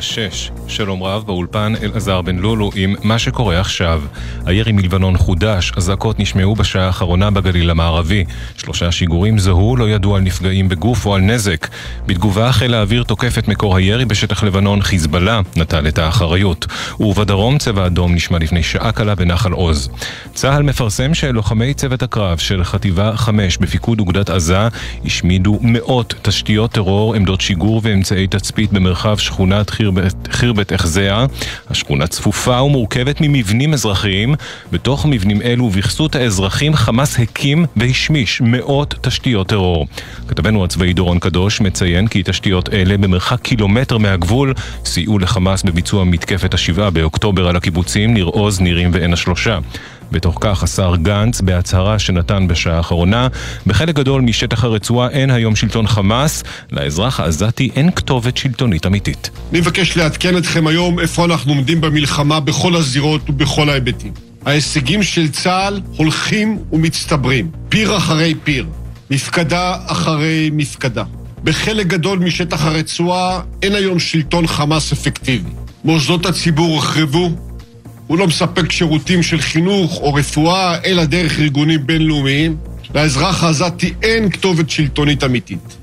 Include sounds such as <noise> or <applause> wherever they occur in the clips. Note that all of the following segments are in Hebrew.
6. שלום רב, באולפן אלעזר בן לולו עם מה שקורה עכשיו. הירי מלבנון חודש, אזעקות נשמעו בשעה האחרונה בגליל המערבי. שלושה שיגורים זוהו, לא ידעו על נפגעים בגוף או על נזק. בתגובה חיל האוויר תוקף את מקור הירי בשטח לבנון, חיזבאללה נטל את האחריות. ובדרום צבע אדום נשמע לפני שעה קלה בנחל עוז. צה"ל מפרסם שלוחמי צוות הקרב של חטיבה 5 בפיקוד אוגדת עזה השמידו מאות תשתיות טרור, עמדות שיגור ואמצעי תצפית במרחב שכונת חירבת אחזיה. השכונה צפופה ומורכבת ממבנים אזרחיים. בתוך מבנים אלו ובכסות האזרחים חמאס הקים והשמיש מאות תשתיות טרור. כתבנו הצבאי דורון קדוש מציין כי תשתיות אלה במרחק קילומטר מהגבול סייעו לחמאס בביצוע מתקפת השבעה באוקטובר על הקיבוצים ניר עוז, נירים ועין השלושה. בתוך כך השר גנץ, בהצהרה שנתן בשעה האחרונה, בחלק גדול משטח הרצועה אין היום שלטון חמאס, לאזרח העזתי אין כתובת שלטונית אמיתית. אני מבקש לעדכן אתכם היום איפה אנחנו עומדים במלחמה בכל הזירות ובכל ההיבטים. ההישגים של צה"ל הולכים ומצטברים, פיר אחרי פיר, מפקדה אחרי מפקדה. בחלק גדול משטח הרצועה אין היום שלטון חמאס אפקטיבי. מוסדות הציבור הוחרבו, הוא לא מספק שירותים של חינוך או רפואה, אלא דרך ארגונים בינלאומיים. לאזרח העזתי אין כתובת שלטונית אמיתית.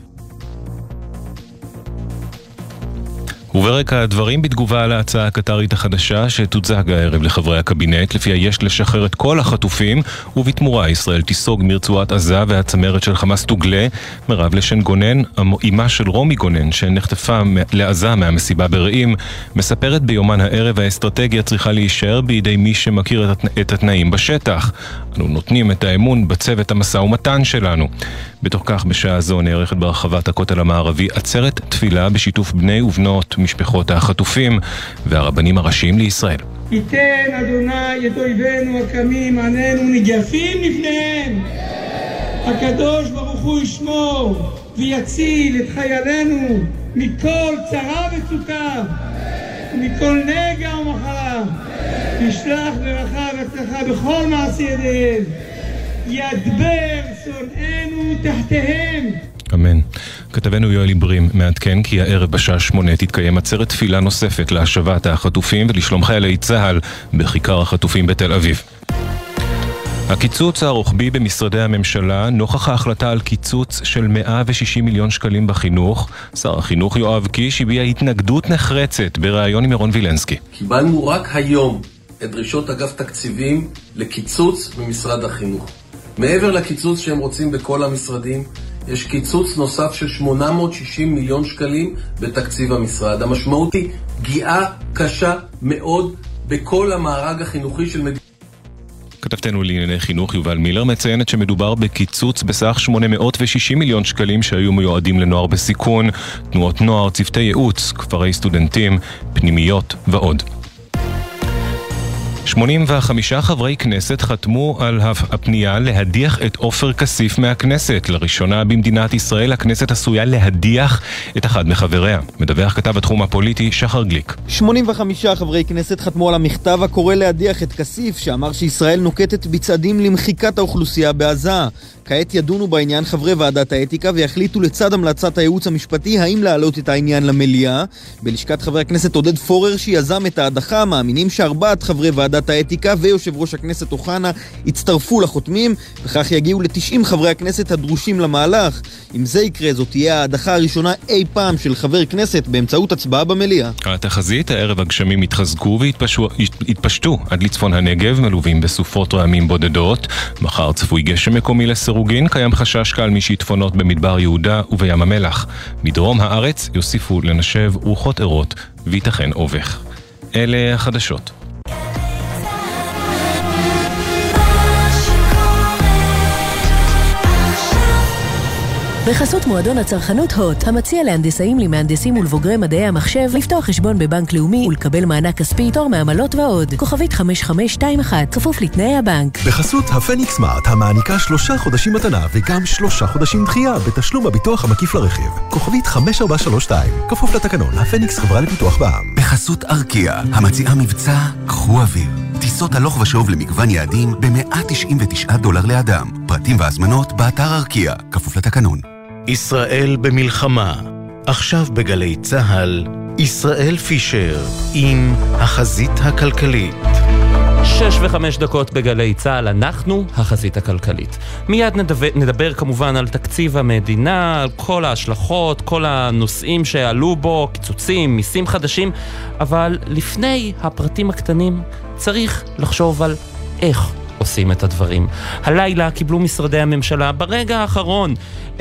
וברקע הדברים בתגובה על ההצעה הקטרית החדשה שתוצג הערב לחברי הקבינט, לפיה יש לשחרר את כל החטופים, ובתמורה ישראל תיסוג מרצועת עזה והצמרת של חמאס תוגלה. מירב לשן גונן, אמה של רומי גונן, שנחטפה לעזה מהמסיבה ברעים, מספרת ביומן הערב האסטרטגיה צריכה להישאר בידי מי שמכיר את התנאים בשטח. אנו נותנים את האמון בצוות המשא ומתן שלנו. בתוך כך, בשעה זו נערכת ברחבת הכותל המערבי עצרת תפילה בשיתוף בני ובנות משפחות החטופים והרבנים הראשיים לישראל. ייתן אדוני את אויבינו הקמים עננו נגפים לפניהם. הקדוש ברוך הוא ישמור ויציל את חיילינו מכל צרה וצוקה ומכל נגע ומחלה. ישלח ברכה והצלחה בכל מעשי ידיהם. ידבר שונאינו תחתיהם. אמן. כתבנו יואל איברים מעדכן כי הערב בשעה שמונה תתקיים עצרת תפילה נוספת להשבת החטופים ולשלום חיילי צה"ל בכיכר החטופים בתל אביב. הקיצוץ הרוחבי במשרדי הממשלה, נוכח ההחלטה על קיצוץ של 160 מיליון שקלים בחינוך, שר החינוך יואב קיש הביע התנגדות נחרצת בריאיון עם ירון וילנסקי. קיבלנו רק היום את דרישות אגף תקציבים לקיצוץ במשרד החינוך. מעבר לקיצוץ שהם רוצים בכל המשרדים, יש קיצוץ נוסף של 860 מיליון שקלים בתקציב המשרד. המשמעות היא פגיעה קשה מאוד בכל המארג החינוכי של מדינת... כתבתנו לענייני חינוך יובל מילר מציינת שמדובר בקיצוץ בסך 860 מיליון שקלים שהיו מיועדים לנוער בסיכון, תנועות נוער, צוותי ייעוץ, כפרי סטודנטים, פנימיות ועוד. 85 חברי כנסת חתמו על הפנייה להדיח את עופר כסיף מהכנסת. לראשונה במדינת ישראל הכנסת עשויה להדיח את אחד מחבריה. מדווח כתב התחום הפוליטי שחר גליק. 85 חברי כנסת חתמו על המכתב הקורא להדיח את כסיף, שאמר שישראל נוקטת בצעדים למחיקת האוכלוסייה בעזה. כעת ידונו בעניין חברי ועדת האתיקה ויחליטו לצד המלצת הייעוץ המשפטי האם להעלות את העניין למליאה. בלשכת חברי הכנסת עודד פורר שיזם את ההדחה מאמינים שארבעת חברי ועדת האתיקה ויושב ראש הכנסת אוחנה יצטרפו לחותמים וכך יגיעו ל-90 חברי הכנסת הדרושים למהלך. אם זה יקרה זו תהיה ההדחה הראשונה אי פעם של חבר כנסת באמצעות הצבעה במליאה. התחזית, הערב הגשמים יתחזקו ויתפשטו עד לצפון הנגב מלווים בסופות רעמים בודדות. מחר צפוי גשם מקומי לסירוגין קיים חשש קל משיטפונות במדבר יהודה ובים המלח. מדרום הארץ יוסיפו לנשב רוחות ערות וייתכן אובך. אלה החדשות. בחסות מועדון הצרכנות הוט, המציע להנדסאים, למהנדסים ולבוגרי מדעי המחשב לפתוח חשבון בבנק לאומי ולקבל מענק כספי, תור מעמלות ועוד. כוכבית 5521, כפוף לתנאי הבנק. בחסות הפניקס סמארט, המעניקה שלושה חודשים מתנה וגם שלושה חודשים דחייה בתשלום הביטוח המקיף לרכיב. כוכבית 5432, כפוף לתקנון, הפניקס חברה לפיתוח בע"מ. בחסות ארקיע, המציעה מבצע קחו אוויר. טיסות הלוך ושוב למגוון יעדים ב-199 דולר לאדם. פרטים והזמנות באתר ארקיע, כפוף לתקנון. ישראל במלחמה, עכשיו בגלי צה"ל, ישראל פישר עם החזית הכלכלית. שש וחמש דקות בגלי צה"ל, אנחנו החזית הכלכלית. מיד נדבר, נדבר כמובן על תקציב המדינה, על כל ההשלכות, כל הנושאים שעלו בו, קיצוצים, מיסים חדשים, אבל לפני הפרטים הקטנים צריך לחשוב על איך עושים את הדברים. הלילה קיבלו משרדי הממשלה ברגע האחרון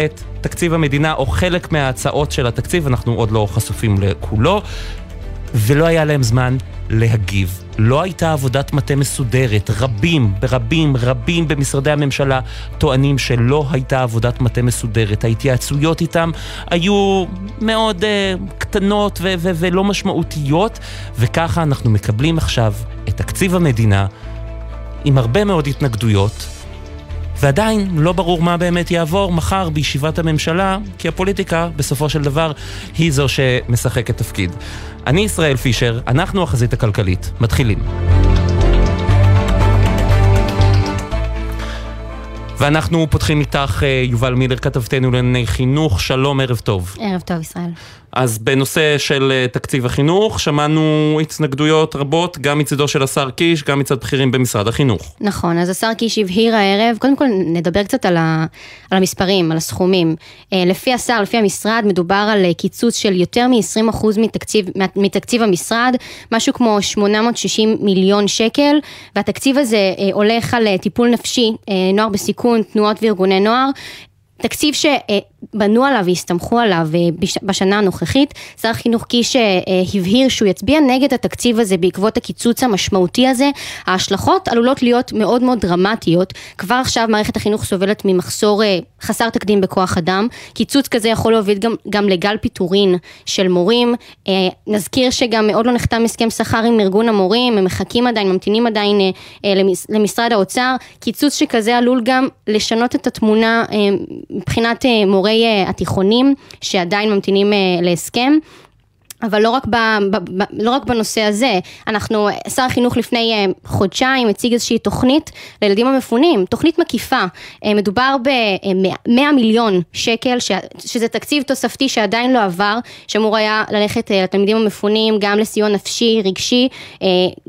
את תקציב המדינה, או חלק מההצעות של התקציב, אנחנו עוד לא חשופים לכולו, ולא היה להם זמן להגיב. לא הייתה עבודת מטה מסודרת. רבים, ברבים, רבים במשרדי הממשלה טוענים שלא הייתה עבודת מטה מסודרת. ההתייעצויות איתם היו מאוד uh, קטנות ו- ו- ולא משמעותיות, וככה אנחנו מקבלים עכשיו את תקציב המדינה עם הרבה מאוד התנגדויות. ועדיין לא ברור מה באמת יעבור מחר בישיבת הממשלה, כי הפוליטיקה בסופו של דבר היא זו שמשחקת תפקיד. אני ישראל פישר, אנחנו החזית הכלכלית. מתחילים. ואנחנו פותחים איתך, אה, יובל מילר, כתבתנו לענייני חינוך. שלום, ערב טוב. ערב טוב, ישראל. אז בנושא של אה, תקציב החינוך, שמענו התנגדויות רבות, גם מצדו של השר קיש, גם מצד בכירים במשרד החינוך. נכון, אז השר קיש הבהיר הערב, קודם כל נדבר קצת על, ה, על המספרים, על הסכומים. אה, לפי השר, לפי המשרד, מדובר על קיצוץ של יותר מ-20% מתקציב, מתקציב המשרד, משהו כמו 860 מיליון שקל, והתקציב הזה הולך על טיפול נפשי, נוער בסיכון, תנועות וארגוני נוער. תקציב שבנו עליו והסתמכו עליו אה, בשנה הנוכחית, שר החינוך קיש אה, הבהיר שהוא יצביע נגד התקציב הזה בעקבות הקיצוץ המשמעותי הזה. ההשלכות עלולות להיות מאוד מאוד דרמטיות. כבר עכשיו מערכת החינוך סובלת ממחסור אה, חסר תקדים בכוח אדם. קיצוץ כזה יכול להוביל גם, גם לגל פיטורין של מורים. נזכיר שגם עוד לא נחתם הסכם שכר עם ארגון המורים, הם מחכים עדיין, ממתינים עדיין למשרד האוצר. קיצוץ שכזה עלול גם לשנות את התמונה מבחינת אה, מורי אה, התיכונים שעדיין ממתינים אה, להסכם. אבל לא רק, ב, ב, ב, לא רק בנושא הזה, אנחנו, שר החינוך לפני חודשיים הציג איזושהי תוכנית לילדים המפונים, תוכנית מקיפה, מדובר ב-100 מיליון שקל, ש, שזה תקציב תוספתי שעדיין לא עבר, שאמור היה ללכת לתלמידים המפונים גם לסיוע נפשי, רגשי,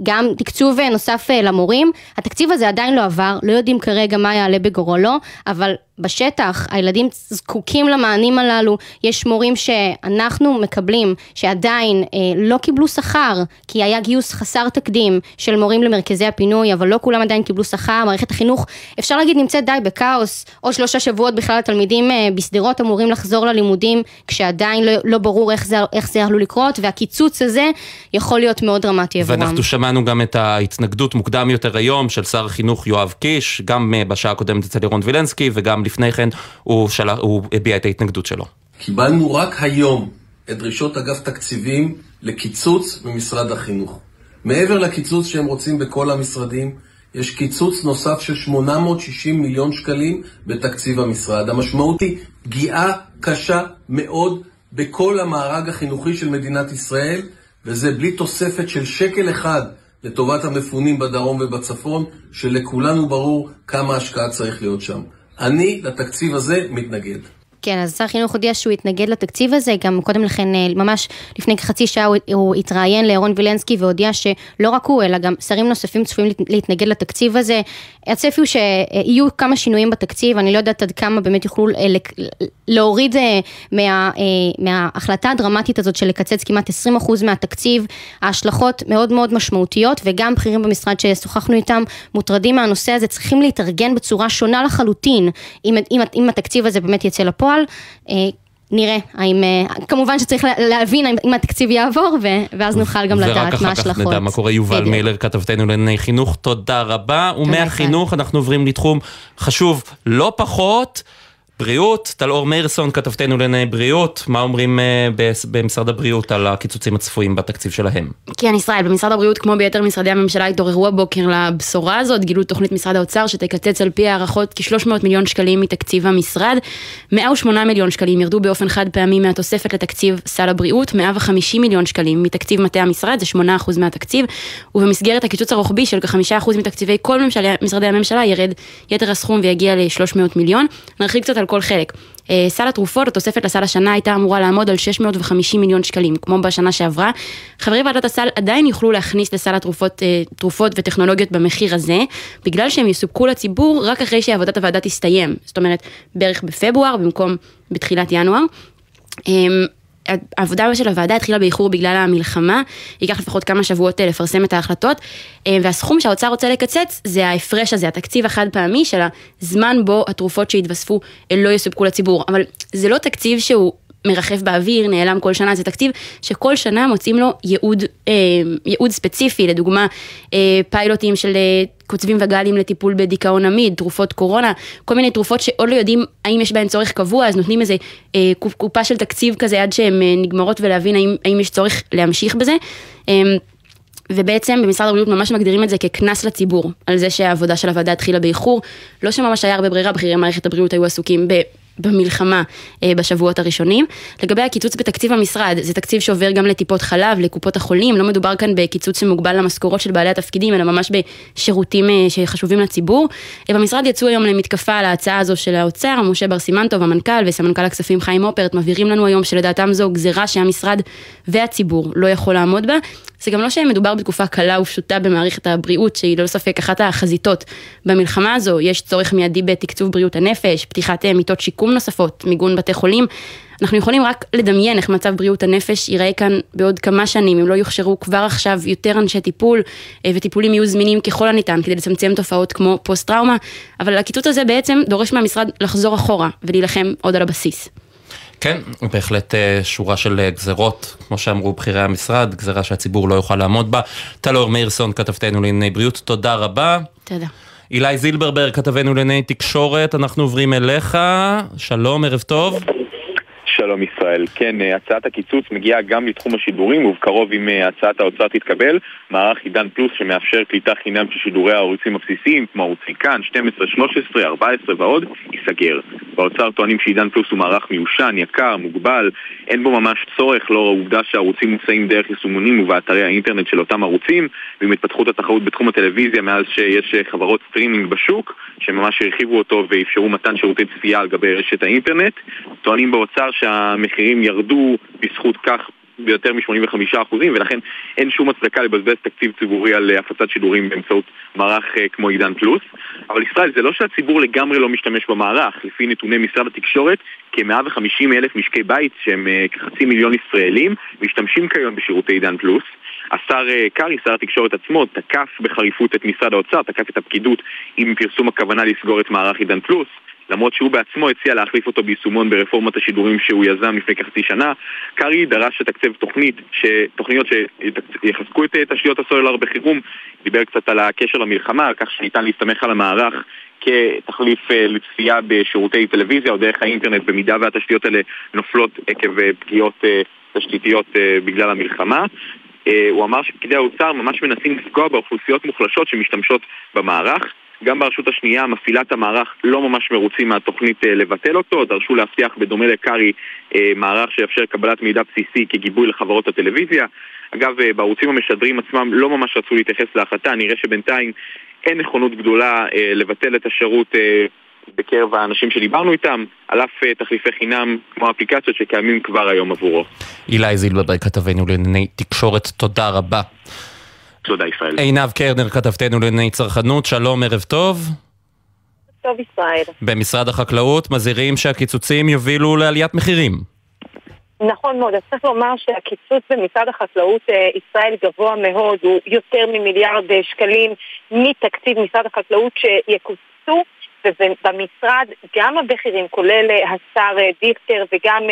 גם תקצוב נוסף למורים, התקציב הזה עדיין לא עבר, לא יודעים כרגע מה יעלה בגורלו, אבל בשטח, הילדים זקוקים למענים הללו, יש מורים שאנחנו מקבלים שעדיין אה, לא קיבלו שכר, כי היה גיוס חסר תקדים של מורים למרכזי הפינוי, אבל לא כולם עדיין קיבלו שכר, מערכת החינוך, אפשר להגיד נמצאת די בכאוס, עוד שלושה שבועות בכלל התלמידים אה, בשדרות אמורים לחזור ללימודים, כשעדיין לא, לא ברור איך זה, איך זה עלול לקרות, והקיצוץ הזה יכול להיות מאוד דרמטי עבורם. ואנחנו שמענו גם את ההתנגדות מוקדם יותר היום של שר החינוך יואב קיש, גם אה, בשעה הקודמת אצל ירון וילנסקי וגם לפני כן הוא, של... הוא הביע את ההתנגדות שלו. קיבלנו רק היום את דרישות אגף תקציבים לקיצוץ במשרד החינוך. מעבר לקיצוץ שהם רוצים בכל המשרדים, יש קיצוץ נוסף של 860 מיליון שקלים בתקציב המשרד. המשמעות היא פגיעה קשה מאוד בכל המארג החינוכי של מדינת ישראל, וזה בלי תוספת של שקל אחד לטובת המפונים בדרום ובצפון, שלכולנו ברור כמה השקעה צריך להיות שם. אני לתקציב הזה מתנגד. כן, אז שר החינוך הודיע שהוא התנגד לתקציב הזה, גם קודם לכן, אה, ממש לפני כחצי שעה הוא, הוא התראיין לאהרון וילנסקי והודיע שלא רק הוא, אלא גם שרים נוספים צפויים להתנגד לתקציב הזה. הצפי הוא שיהיו כמה שינויים בתקציב, אני לא יודעת עד כמה באמת יוכלו אה, להוריד אה, מה, מההחלטה הדרמטית הזאת של לקצץ כמעט 20% מהתקציב. ההשלכות מאוד מאוד משמעותיות, וגם בכירים במשרד ששוחחנו איתם מוטרדים מהנושא הזה, צריכים להתארגן בצורה שונה לחלוטין, אם, אם, אם התקציב הזה באמת יצא לפועל. בפועל. אה, נראה האם, אה, כמובן שצריך להבין אם התקציב יעבור ואז נוכל גם לדעת מה ההשלכות. ורק אחר כך נדע מה קורה. יובל מילר, כתבתנו לענייני חינוך, תודה רבה. ומהחינוך אנחנו עוברים לתחום חשוב לא פחות. בריאות, טלאור מאירסון, כתבתנו לענייני בריאות, מה אומרים uh, במשרד הבריאות על הקיצוצים הצפויים בתקציב שלהם? כן, ישראל, במשרד הבריאות, כמו ביתר משרדי הממשלה, התעוררו הבוקר לבשורה הזאת, גילו תוכנית משרד האוצר שתקצץ על פי הערכות כ-300 מיליון שקלים מתקציב המשרד. 108 מיליון שקלים ירדו באופן חד פעמי מהתוספת לתקציב סל הבריאות, 150 מיליון שקלים מתקציב מטה המשרד, זה 8% מהתקציב, ובמסגרת הקיצוץ הרוחבי של כ-5% מתקציבי כל ממשלי, משרדי הממשלה ירד יתר הסכום ויגיע ל-300 מיליון. נרחיק קצת על כל חלק. אה, סל התרופות, התוספת לסל השנה הייתה אמורה לעמוד על 650 מיליון שקלים, כמו בשנה שעברה. חברי ועדת הסל עדיין יוכלו להכניס לסל התרופות אה, תרופות וטכנולוגיות במחיר הזה, בגלל שהם יסופקו לציבור רק אחרי שעבודת הוועדה תסתיים. זאת אומרת, בערך בפברואר במקום בתחילת ינואר. העבודה של הוועדה התחילה באיחור בגלל המלחמה, ייקח לפחות כמה שבועות אה, לפרסם את ההחלטות, אה, והסכום שהאוצר רוצה לקצץ זה ההפרש הזה, התקציב החד פעמי של הזמן בו התרופות שהתווספו אה, לא יסופקו לציבור, אבל זה לא תקציב שהוא מרחף באוויר, נעלם כל שנה, זה תקציב שכל שנה מוצאים לו ייעוד, אה, ייעוד ספציפי, לדוגמה אה, פיילוטים של קוצבים וגלים לטיפול בדיכאון עמיד, תרופות קורונה, כל מיני תרופות שעוד לא יודעים האם יש בהן צורך קבוע, אז נותנים איזה אה, קופה של תקציב כזה עד שהן אה, נגמרות ולהבין האם, האם יש צורך להמשיך בזה. אה, ובעצם במשרד הבריאות ממש מגדירים את זה כקנס לציבור, על זה שהעבודה של הוועדה התחילה באיחור. לא שממש היה הרבה ברירה, בכירי מערכת הבריאות היו עסוקים ב... במלחמה אה, בשבועות הראשונים. לגבי הקיצוץ בתקציב המשרד, זה תקציב שעובר גם לטיפות חלב, לקופות החולים, לא מדובר כאן בקיצוץ שמוגבל למשכורות של בעלי התפקידים, אלא ממש בשירותים אה, שחשובים לציבור. אה, במשרד יצאו היום למתקפה על ההצעה הזו של האוצר, משה בר סימנטוב, המנכ"ל וסמנכ"ל הכספים חיים אופרט, מבהירים לנו היום שלדעתם זו גזירה שהמשרד והציבור לא יכול לעמוד בה. זה גם לא שמדובר בתקופה קלה ופשוטה במערכת הבריאות, שהיא ללא ספק אחת החזיתות במלחמה הזו. יש צורך מיידי בתקצוב בריאות הנפש, פתיחת מיטות שיקום נוספות, מיגון בתי חולים. אנחנו יכולים רק לדמיין איך מצב בריאות הנפש ייראה כאן בעוד כמה שנים, אם לא יוכשרו כבר עכשיו יותר אנשי טיפול, וטיפולים יהיו זמינים ככל הניתן כדי לצמצם תופעות כמו פוסט טראומה, אבל הקיצוץ הזה בעצם דורש מהמשרד לחזור אחורה ולהילחם עוד על הבסיס. כן, בהחלט אה, שורה של אה, גזרות, כמו שאמרו בכירי המשרד, גזרה שהציבור לא יוכל לעמוד בה. טלור מאירסון, כתבתנו לענייני בריאות, תודה רבה. תודה. אילי זילברברג, כתבנו לענייני תקשורת, אנחנו עוברים אליך, שלום, ערב טוב. שלום ישראל. כן, אה, הצעת הקיצוץ מגיעה גם לתחום השידורים, ובקרוב אם אה, הצעת האוצר תתקבל, מערך עידן פלוס שמאפשר קליטה חינם של שידורי הערוצים הבסיסיים, כמו ערוצי כאן, 12, 13, 14 ועוד, ייסגר. באוצר טוענים שעידן פלוס הוא מערך מיושן, יקר, מוגבל, אין בו ממש צורך לאור העובדה שהערוצים מוצאים דרך יישומונים ובאתרי האינטרנט של אותם ערוצים, ועם התפתחות התחרות בתחום הטלוויזיה מאז שיש אה, חברות סטרימינג בשוק, שממש הרחיבו אותו ואפשרו מתן שירותי צפייה על גבי רשת האינטרנט, טוענים באוצר שה... שהמחירים ירדו בזכות כך ביותר מ-85% ולכן אין שום הצדקה לבזבז תקציב ציבורי על אה, הפצת שידורים באמצעות מערך אה, כמו עידן פלוס. אבל ישראל, זה לא שהציבור לגמרי לא משתמש במערך. לפי נתוני משרד התקשורת, כ-150 אלף משקי בית, שהם אה, כחצי מיליון ישראלים, משתמשים כיום בשירותי עידן פלוס. השר קרעי, שר התקשורת עצמו, תקף בחריפות את משרד האוצר, תקף את הפקידות עם פרסום הכוונה לסגור את מערך עידן פלוס. למרות שהוא בעצמו הציע להחליף אותו ביישומון ברפורמת השידורים שהוא יזם לפני כחצי שנה. קרעי דרש לתקצב תוכנית, ש... תוכניות שיחזקו את תשתיות הסולר בחירום, דיבר קצת על הקשר למלחמה, על כך שניתן להסתמך על המערך כתחליף אה, לצפייה בשירותי טלוויזיה או דרך האינטרנט במידה והתשתיות האלה נופלות עקב אה, פגיעות אה, תשתיתיות בגלל המלחמה. הוא אמר שפקידי האוצר ממש מנסים לפגוע באוכלוסיות מוחלשות שמשתמשות במערך. גם ברשות השנייה, מפעילת המערך, לא ממש מרוצים מהתוכנית אה, לבטל אותו, דרשו להבטיח בדומה לקארי אה, מערך שיאפשר קבלת מידע בסיסי כגיבוי לחברות הטלוויזיה. אגב, אה, בערוצים המשדרים עצמם לא ממש רצו להתייחס להחלטה, נראה שבינתיים אין נכונות גדולה לבטל את השירות בקרב האנשים שדיברנו איתם, על אף תחליפי חינם כמו אפליקציות שקיימים כבר היום עבורו. אילי זילברברג, כתבנו לענייני תקשורת, תודה רבה. תודה ישראל. עינב קרנר, כתבתנו לענייני צרכנות, שלום, ערב טוב. טוב ישראל. במשרד החקלאות מזהירים שהקיצוצים יובילו לעליית מחירים. נכון מאוד, אז צריך לומר שהקיצוץ במשרד החקלאות אה, ישראל גבוה מאוד, הוא יותר ממיליארד אה, שקלים מתקציב משרד החקלאות שיקוצצו, ובמשרד גם הבכירים, כולל אה, השר דיכטר וגם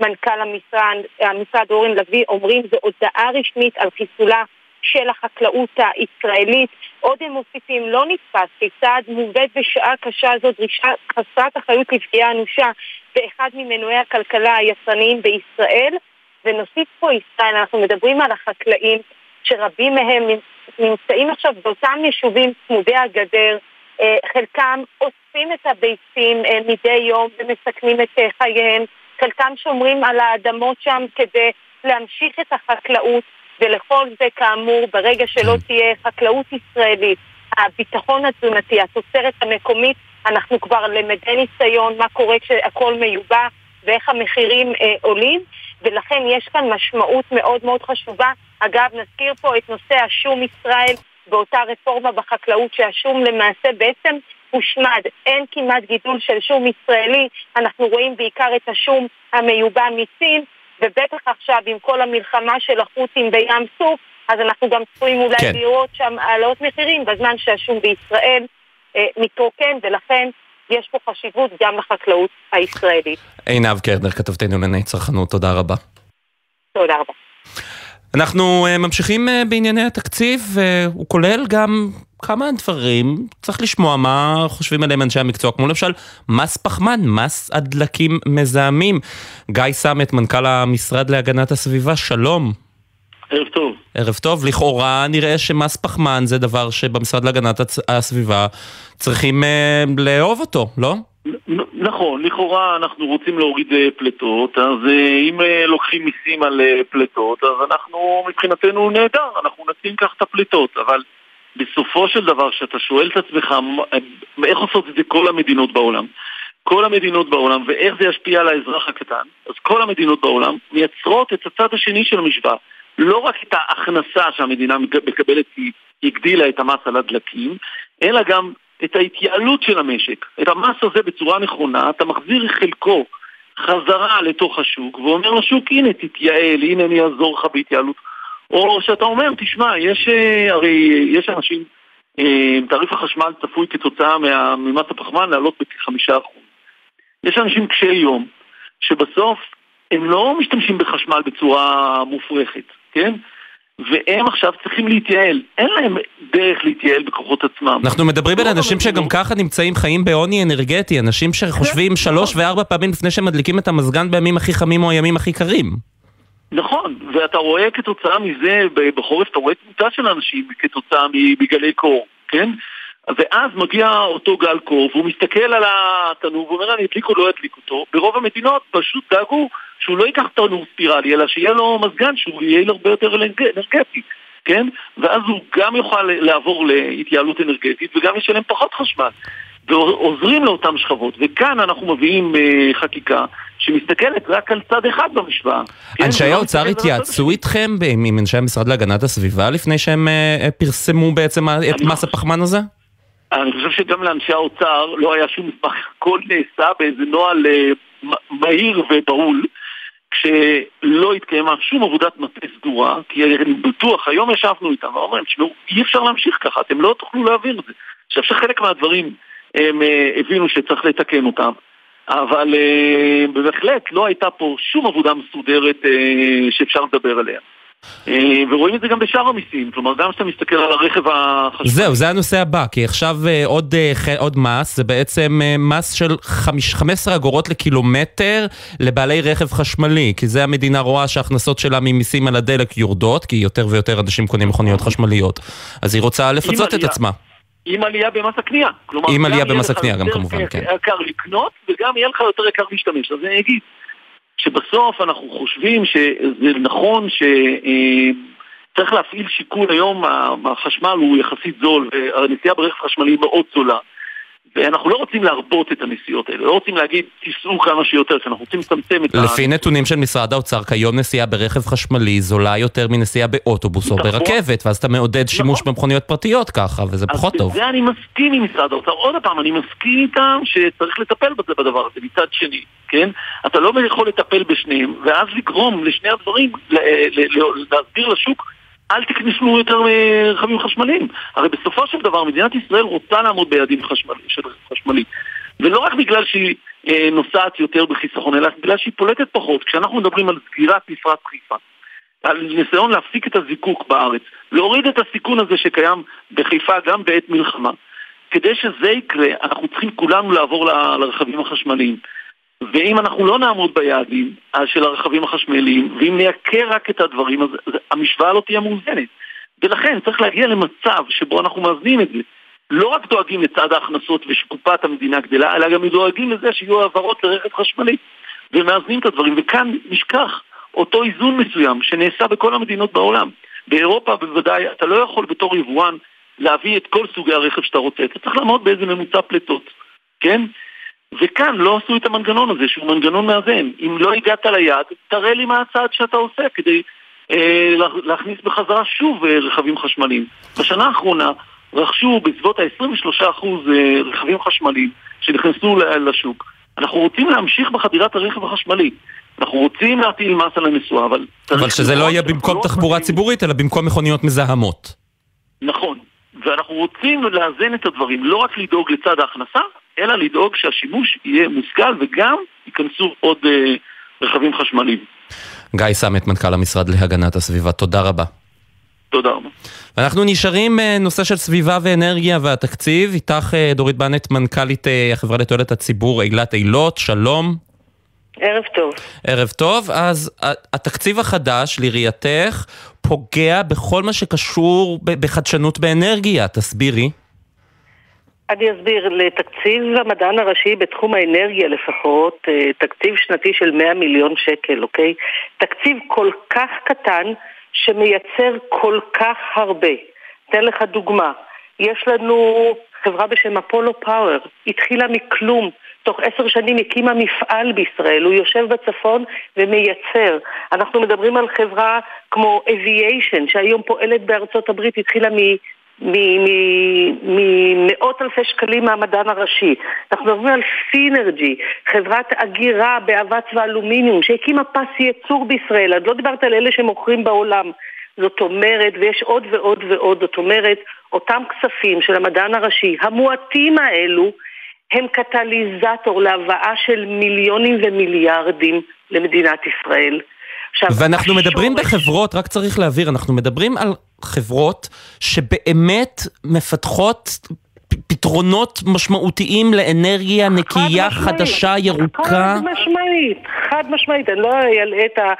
מנכ"ל המשרד, המשרד אורן לביא, אומרים זו הודעה רשמית על חיסולה של החקלאות הישראלית. עוד הם מוסיפים, לא נתפס כיצד מובאת בשעה קשה זו דרישה חסרת אחריות לפגיעה אנושה באחד ממנועי הכלכלה היצרניים בישראל. ונוסיף פה ישראל, אנחנו מדברים על החקלאים שרבים מהם נמצאים עכשיו באותם יישובים צמודי הגדר, אה, חלקם אוספים את הביצים אה, מדי יום ומסכנים את אה, חייהם, חלקם שומרים על האדמות שם כדי להמשיך את החקלאות. ולכל זה כאמור, ברגע שלא כן. תהיה חקלאות ישראלית, הביטחון התזונתי, התוצרת המקומית, אנחנו כבר למדי ניסיון מה קורה כשהכול מיובא ואיך המחירים אה, עולים, ולכן יש כאן משמעות מאוד מאוד חשובה. אגב, נזכיר פה את נושא השום ישראל באותה רפורמה בחקלאות שהשום למעשה בעצם הושמד. אין כמעט גידול של שום ישראלי, אנחנו רואים בעיקר את השום המיובא מסין, ובטח עכשיו עם כל המלחמה של החות'ים בים סוף, אז אנחנו גם צפויים אולי כן. לראות שם העלאות מחירים בזמן שהשום בישראל אה, מתרוקן, ולכן יש פה חשיבות גם לחקלאות הישראלית. עינב קרנר, כתבתנו לענייני צרכנות, תודה רבה. תודה רבה. אנחנו uh, ממשיכים uh, בענייני התקציב, uh, הוא כולל גם כמה דברים, צריך לשמוע מה חושבים עליהם אנשי המקצוע, כמו למשל מס פחמן, מס הדלקים מזהמים. גיא סמט, מנכ"ל המשרד להגנת הסביבה, שלום. ערב טוב. ערב טוב. לכאורה נראה שמס פחמן זה דבר שבמשרד להגנת הסביבה צריכים אה, לאהוב אותו, לא? נכון, לכאורה אנחנו רוצים להוריד אה, פליטות, אז אה, אם אה, לוקחים מיסים על פליטות, אז אנחנו מבחינתנו נהדר, אנחנו נשים כך את הפליטות, אבל בסופו של דבר, כשאתה שואל את עצמך איך עושות את זה כל המדינות בעולם, כל המדינות בעולם, ואיך זה ישפיע על האזרח הקטן, אז כל המדינות בעולם מייצרות את הצד השני של המשוואה. לא רק את ההכנסה שהמדינה מקבלת היא הגדילה את המס על הדלקים, אלא גם את ההתייעלות של המשק. את המס הזה בצורה נכונה, אתה מחזיר חלקו חזרה לתוך השוק, ואומר לשוק, הנה תתייעל, הנה אני אעזור לך בהתייעלות. או שאתה אומר, תשמע, יש, אה, הרי יש אנשים, אה, תעריף החשמל צפוי כתוצאה ממס הפחמן לעלות בכחמישה אחוז. יש אנשים קשי יום, שבסוף הם לא משתמשים בחשמל בצורה מופרכת, כן? והם עכשיו צריכים להתייעל. אין להם דרך להתייעל בכוחות עצמם. אנחנו מדברים על אנשים שגם ככה נמצאים חיים בעוני אנרגטי, אנשים שחושבים שלוש וארבע פעמים לפני שהם מדליקים את המזגן בימים הכי חמים או הימים הכי קרים. נכון, ואתה רואה כתוצאה מזה, בחורף אתה רואה תמותה של אנשים כתוצאה מגלי קור, כן? ואז מגיע אותו גל קור, והוא מסתכל על התנור ואומר, אני אדליק או לא אדליק אותו. ברוב המדינות פשוט דאגו שהוא לא ייקח תנור ספירלי, אלא שיהיה לו מזגן שהוא יהיה הרבה יותר אנרגטי, כן? ואז הוא גם יוכל לעבור להתייעלות אנרגטית וגם ישלם פחות חשמל. ועוזרים לאותן שכבות. וכאן אנחנו מביאים אה, חקיקה שמסתכלת רק על צד אחד במשוואה. כן? אנשי לא האוצר התייעצו איתכם עם אנשי המשרד להגנת הסביבה לפני שהם אה, פרסמו בעצם את מס הפחמן הזה? אני חושב שגם לאנשי האוצר לא היה שום מסמך, הכל נעשה באיזה נוהל מהיר ובהול. כשלא התקיימה שום עבודת מטה סדורה, כי אני בטוח, היום ישבנו איתם ואומרים, תשמעו, אי אפשר להמשיך ככה, אתם לא תוכלו להעביר את זה. עכשיו שחלק מהדברים הם אה, הבינו שצריך לתקן אותם, אבל אה, בהחלט לא הייתה פה שום עבודה מסודרת אה, שאפשר לדבר עליה. אה, ורואים את זה גם בשאר המיסים, כלומר גם כשאתה מסתכל על הרכב החשמלי. זהו, זה הנושא הבא, כי עכשיו אה, עוד, אה, עוד מס, זה בעצם מס של 15 אגורות לקילומטר לבעלי רכב חשמלי, כי זה המדינה רואה שההכנסות שלה ממיסים על הדלק יורדות, כי יותר ויותר אנשים קונים מכוניות חשמליות, אז היא רוצה לפצות את עצמה. עם עלייה במס הקנייה. עם עלייה במס הקנייה גם כמובן, כן. יקר לקנות וגם יהיה לך יותר יקר להשתמש, אז אני אגיד. שבסוף אנחנו חושבים שזה נכון שצריך להפעיל שיקול, היום החשמל הוא יחסית זול והנסיעה ברכב חשמלי מאוד זולה ואנחנו לא רוצים להרבות את הנסיעות האלה, לא רוצים להגיד תיסעו כמה שיותר, כי אנחנו רוצים לצמצם את ה... לפי נתונים של משרד האוצר, כיום נסיעה ברכב חשמלי זולה יותר מנסיעה באוטובוס או נכון. ברכבת, ואז אתה מעודד שימוש נכון. במכוניות פרטיות ככה, וזה פחות טוב. אז בזה אני מסכים עם משרד האוצר. עוד פעם, אני מסכים איתם שצריך לטפל בזה בדבר הזה, מצד שני, כן? אתה לא יכול לטפל בשניהם, ואז לגרום לשני הדברים, להסביר לשוק אל תכנסו יותר רכבים חשמליים. הרי בסופו של דבר מדינת ישראל רוצה לעמוד ביעדים חשמלי, של חשמלי. ולא רק בגלל שהיא אה, נוסעת יותר בחיסכון, אלא בגלל שהיא פולטת פחות. כשאנחנו מדברים על סגירת מפרץ חיפה, על ניסיון להפסיק את הזיקוק בארץ, להוריד את הסיכון הזה שקיים בחיפה גם בעת מלחמה. כדי שזה יקרה, אנחנו צריכים כולנו לעבור לרכבים החשמליים. ואם אנחנו לא נעמוד ביעדים של הרכבים החשמליים, ואם נייקר רק את הדברים, אז המשוואה לא תהיה מאוזנת. ולכן צריך להגיע למצב שבו אנחנו מאזנים את זה. לא רק דואגים לצד ההכנסות ושקופת המדינה גדלה, אלא גם דואגים לזה שיהיו העברות לרכב חשמלי. ומאזנים את הדברים, וכאן נשכח אותו איזון מסוים שנעשה בכל המדינות בעולם. באירופה בוודאי אתה לא יכול בתור יבואן להביא את כל סוגי הרכב שאתה רוצה, אתה צריך לעמוד באיזה ממוצע פליטות. כן? וכאן לא עשו את המנגנון הזה שהוא מנגנון מאזן. אם לא הגעת ליעד, תראה לי מה הצעד שאתה עושה כדי אה, להכניס בחזרה שוב אה, רכבים חשמליים. בשנה האחרונה רכשו בסביבות ה-23% אה, רכבים חשמליים שנכנסו לשוק. אנחנו רוצים להמשיך בחדירת הרכב החשמלי. אנחנו רוצים להטיל מס על הנסועה, אבל... אבל שזה לא יהיה במקום לא תחבורה ציבורית, אלא במקום מכוניות מזהמות. נכון, ואנחנו רוצים לאזן את הדברים, לא רק לדאוג לצד ההכנסה, אלא לדאוג שהשימוש יהיה מושכל וגם ייכנסו עוד אה, רכבים חשמליים. גיא סמט, מנכ"ל המשרד להגנת הסביבה, תודה רבה. תודה רבה. אנחנו נשארים אה, נושא של סביבה ואנרגיה והתקציב. איתך אה, דורית בנט, מנכ"לית אה, החברה לתועלת הציבור אילת אילות, שלום. ערב טוב. ערב טוב. אז התקציב החדש, לראייתך, פוגע בכל מה שקשור בחדשנות באנרגיה. תסבירי. אני אסביר, לתקציב המדען הראשי בתחום האנרגיה לפחות, תקציב שנתי של 100 מיליון שקל, אוקיי? תקציב כל כך קטן שמייצר כל כך הרבה. אתן לך דוגמה, יש לנו חברה בשם אפולו פאוור, התחילה מכלום, תוך עשר שנים הקימה מפעל בישראל, הוא יושב בצפון ומייצר. אנחנו מדברים על חברה כמו אביישן, שהיום פועלת בארצות הברית, התחילה ממאות אלפי שקלים מהמדען הראשי. אנחנו מדברים על סינרג'י, חברת אגירה באבץ ואלומיניום, שהקימה פס ייצור בישראל, את לא דיברת על אלה שמוכרים בעולם. זאת אומרת, ויש עוד ועוד ועוד, זאת אומרת, אותם כספים של המדען הראשי, המועטים האלו, הם קטליזטור להבאה של מיליונים ומיליארדים למדינת ישראל. עכשיו, ואנחנו השורש... מדברים בחברות, רק צריך להבהיר, אנחנו מדברים על חברות שבאמת מפתחות פתרונות משמעותיים לאנרגיה נקייה, חדשה, ירוקה. חד משמעית, חד משמעית. אני לא אלאה את, ה,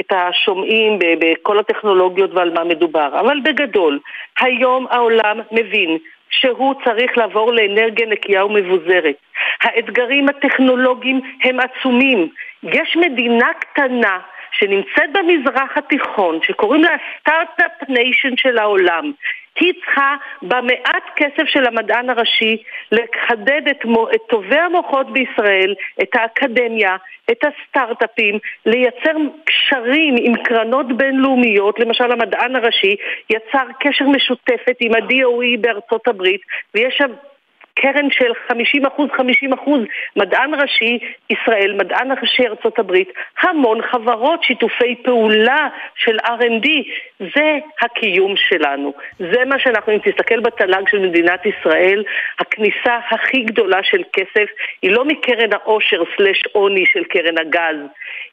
את השומעים בכל הטכנולוגיות ועל מה מדובר, אבל בגדול, היום העולם מבין שהוא צריך לעבור לאנרגיה נקייה ומבוזרת. האתגרים הטכנולוגיים הם עצומים. יש מדינה קטנה שנמצאת במזרח התיכון, שקוראים לה Start-Up Nation של העולם, היא צריכה במעט כסף של המדען הראשי לחדד את, את טובי המוחות בישראל, את האקדמיה, את הסטארט-אפים, לייצר קשרים עם קרנות בינלאומיות, למשל המדען הראשי יצר קשר משותפת עם ה-DOE בארצות הברית, ויש שם קרן של 50 אחוז, 50 אחוז, מדען ראשי ישראל, מדען ראשי ארצות הברית, המון חברות, שיתופי פעולה של R&D, זה הקיום שלנו. זה מה שאנחנו, אם תסתכל בתל"ג של מדינת ישראל, הכניסה הכי גדולה של כסף היא לא מקרן העושר סלש עוני של קרן הגז,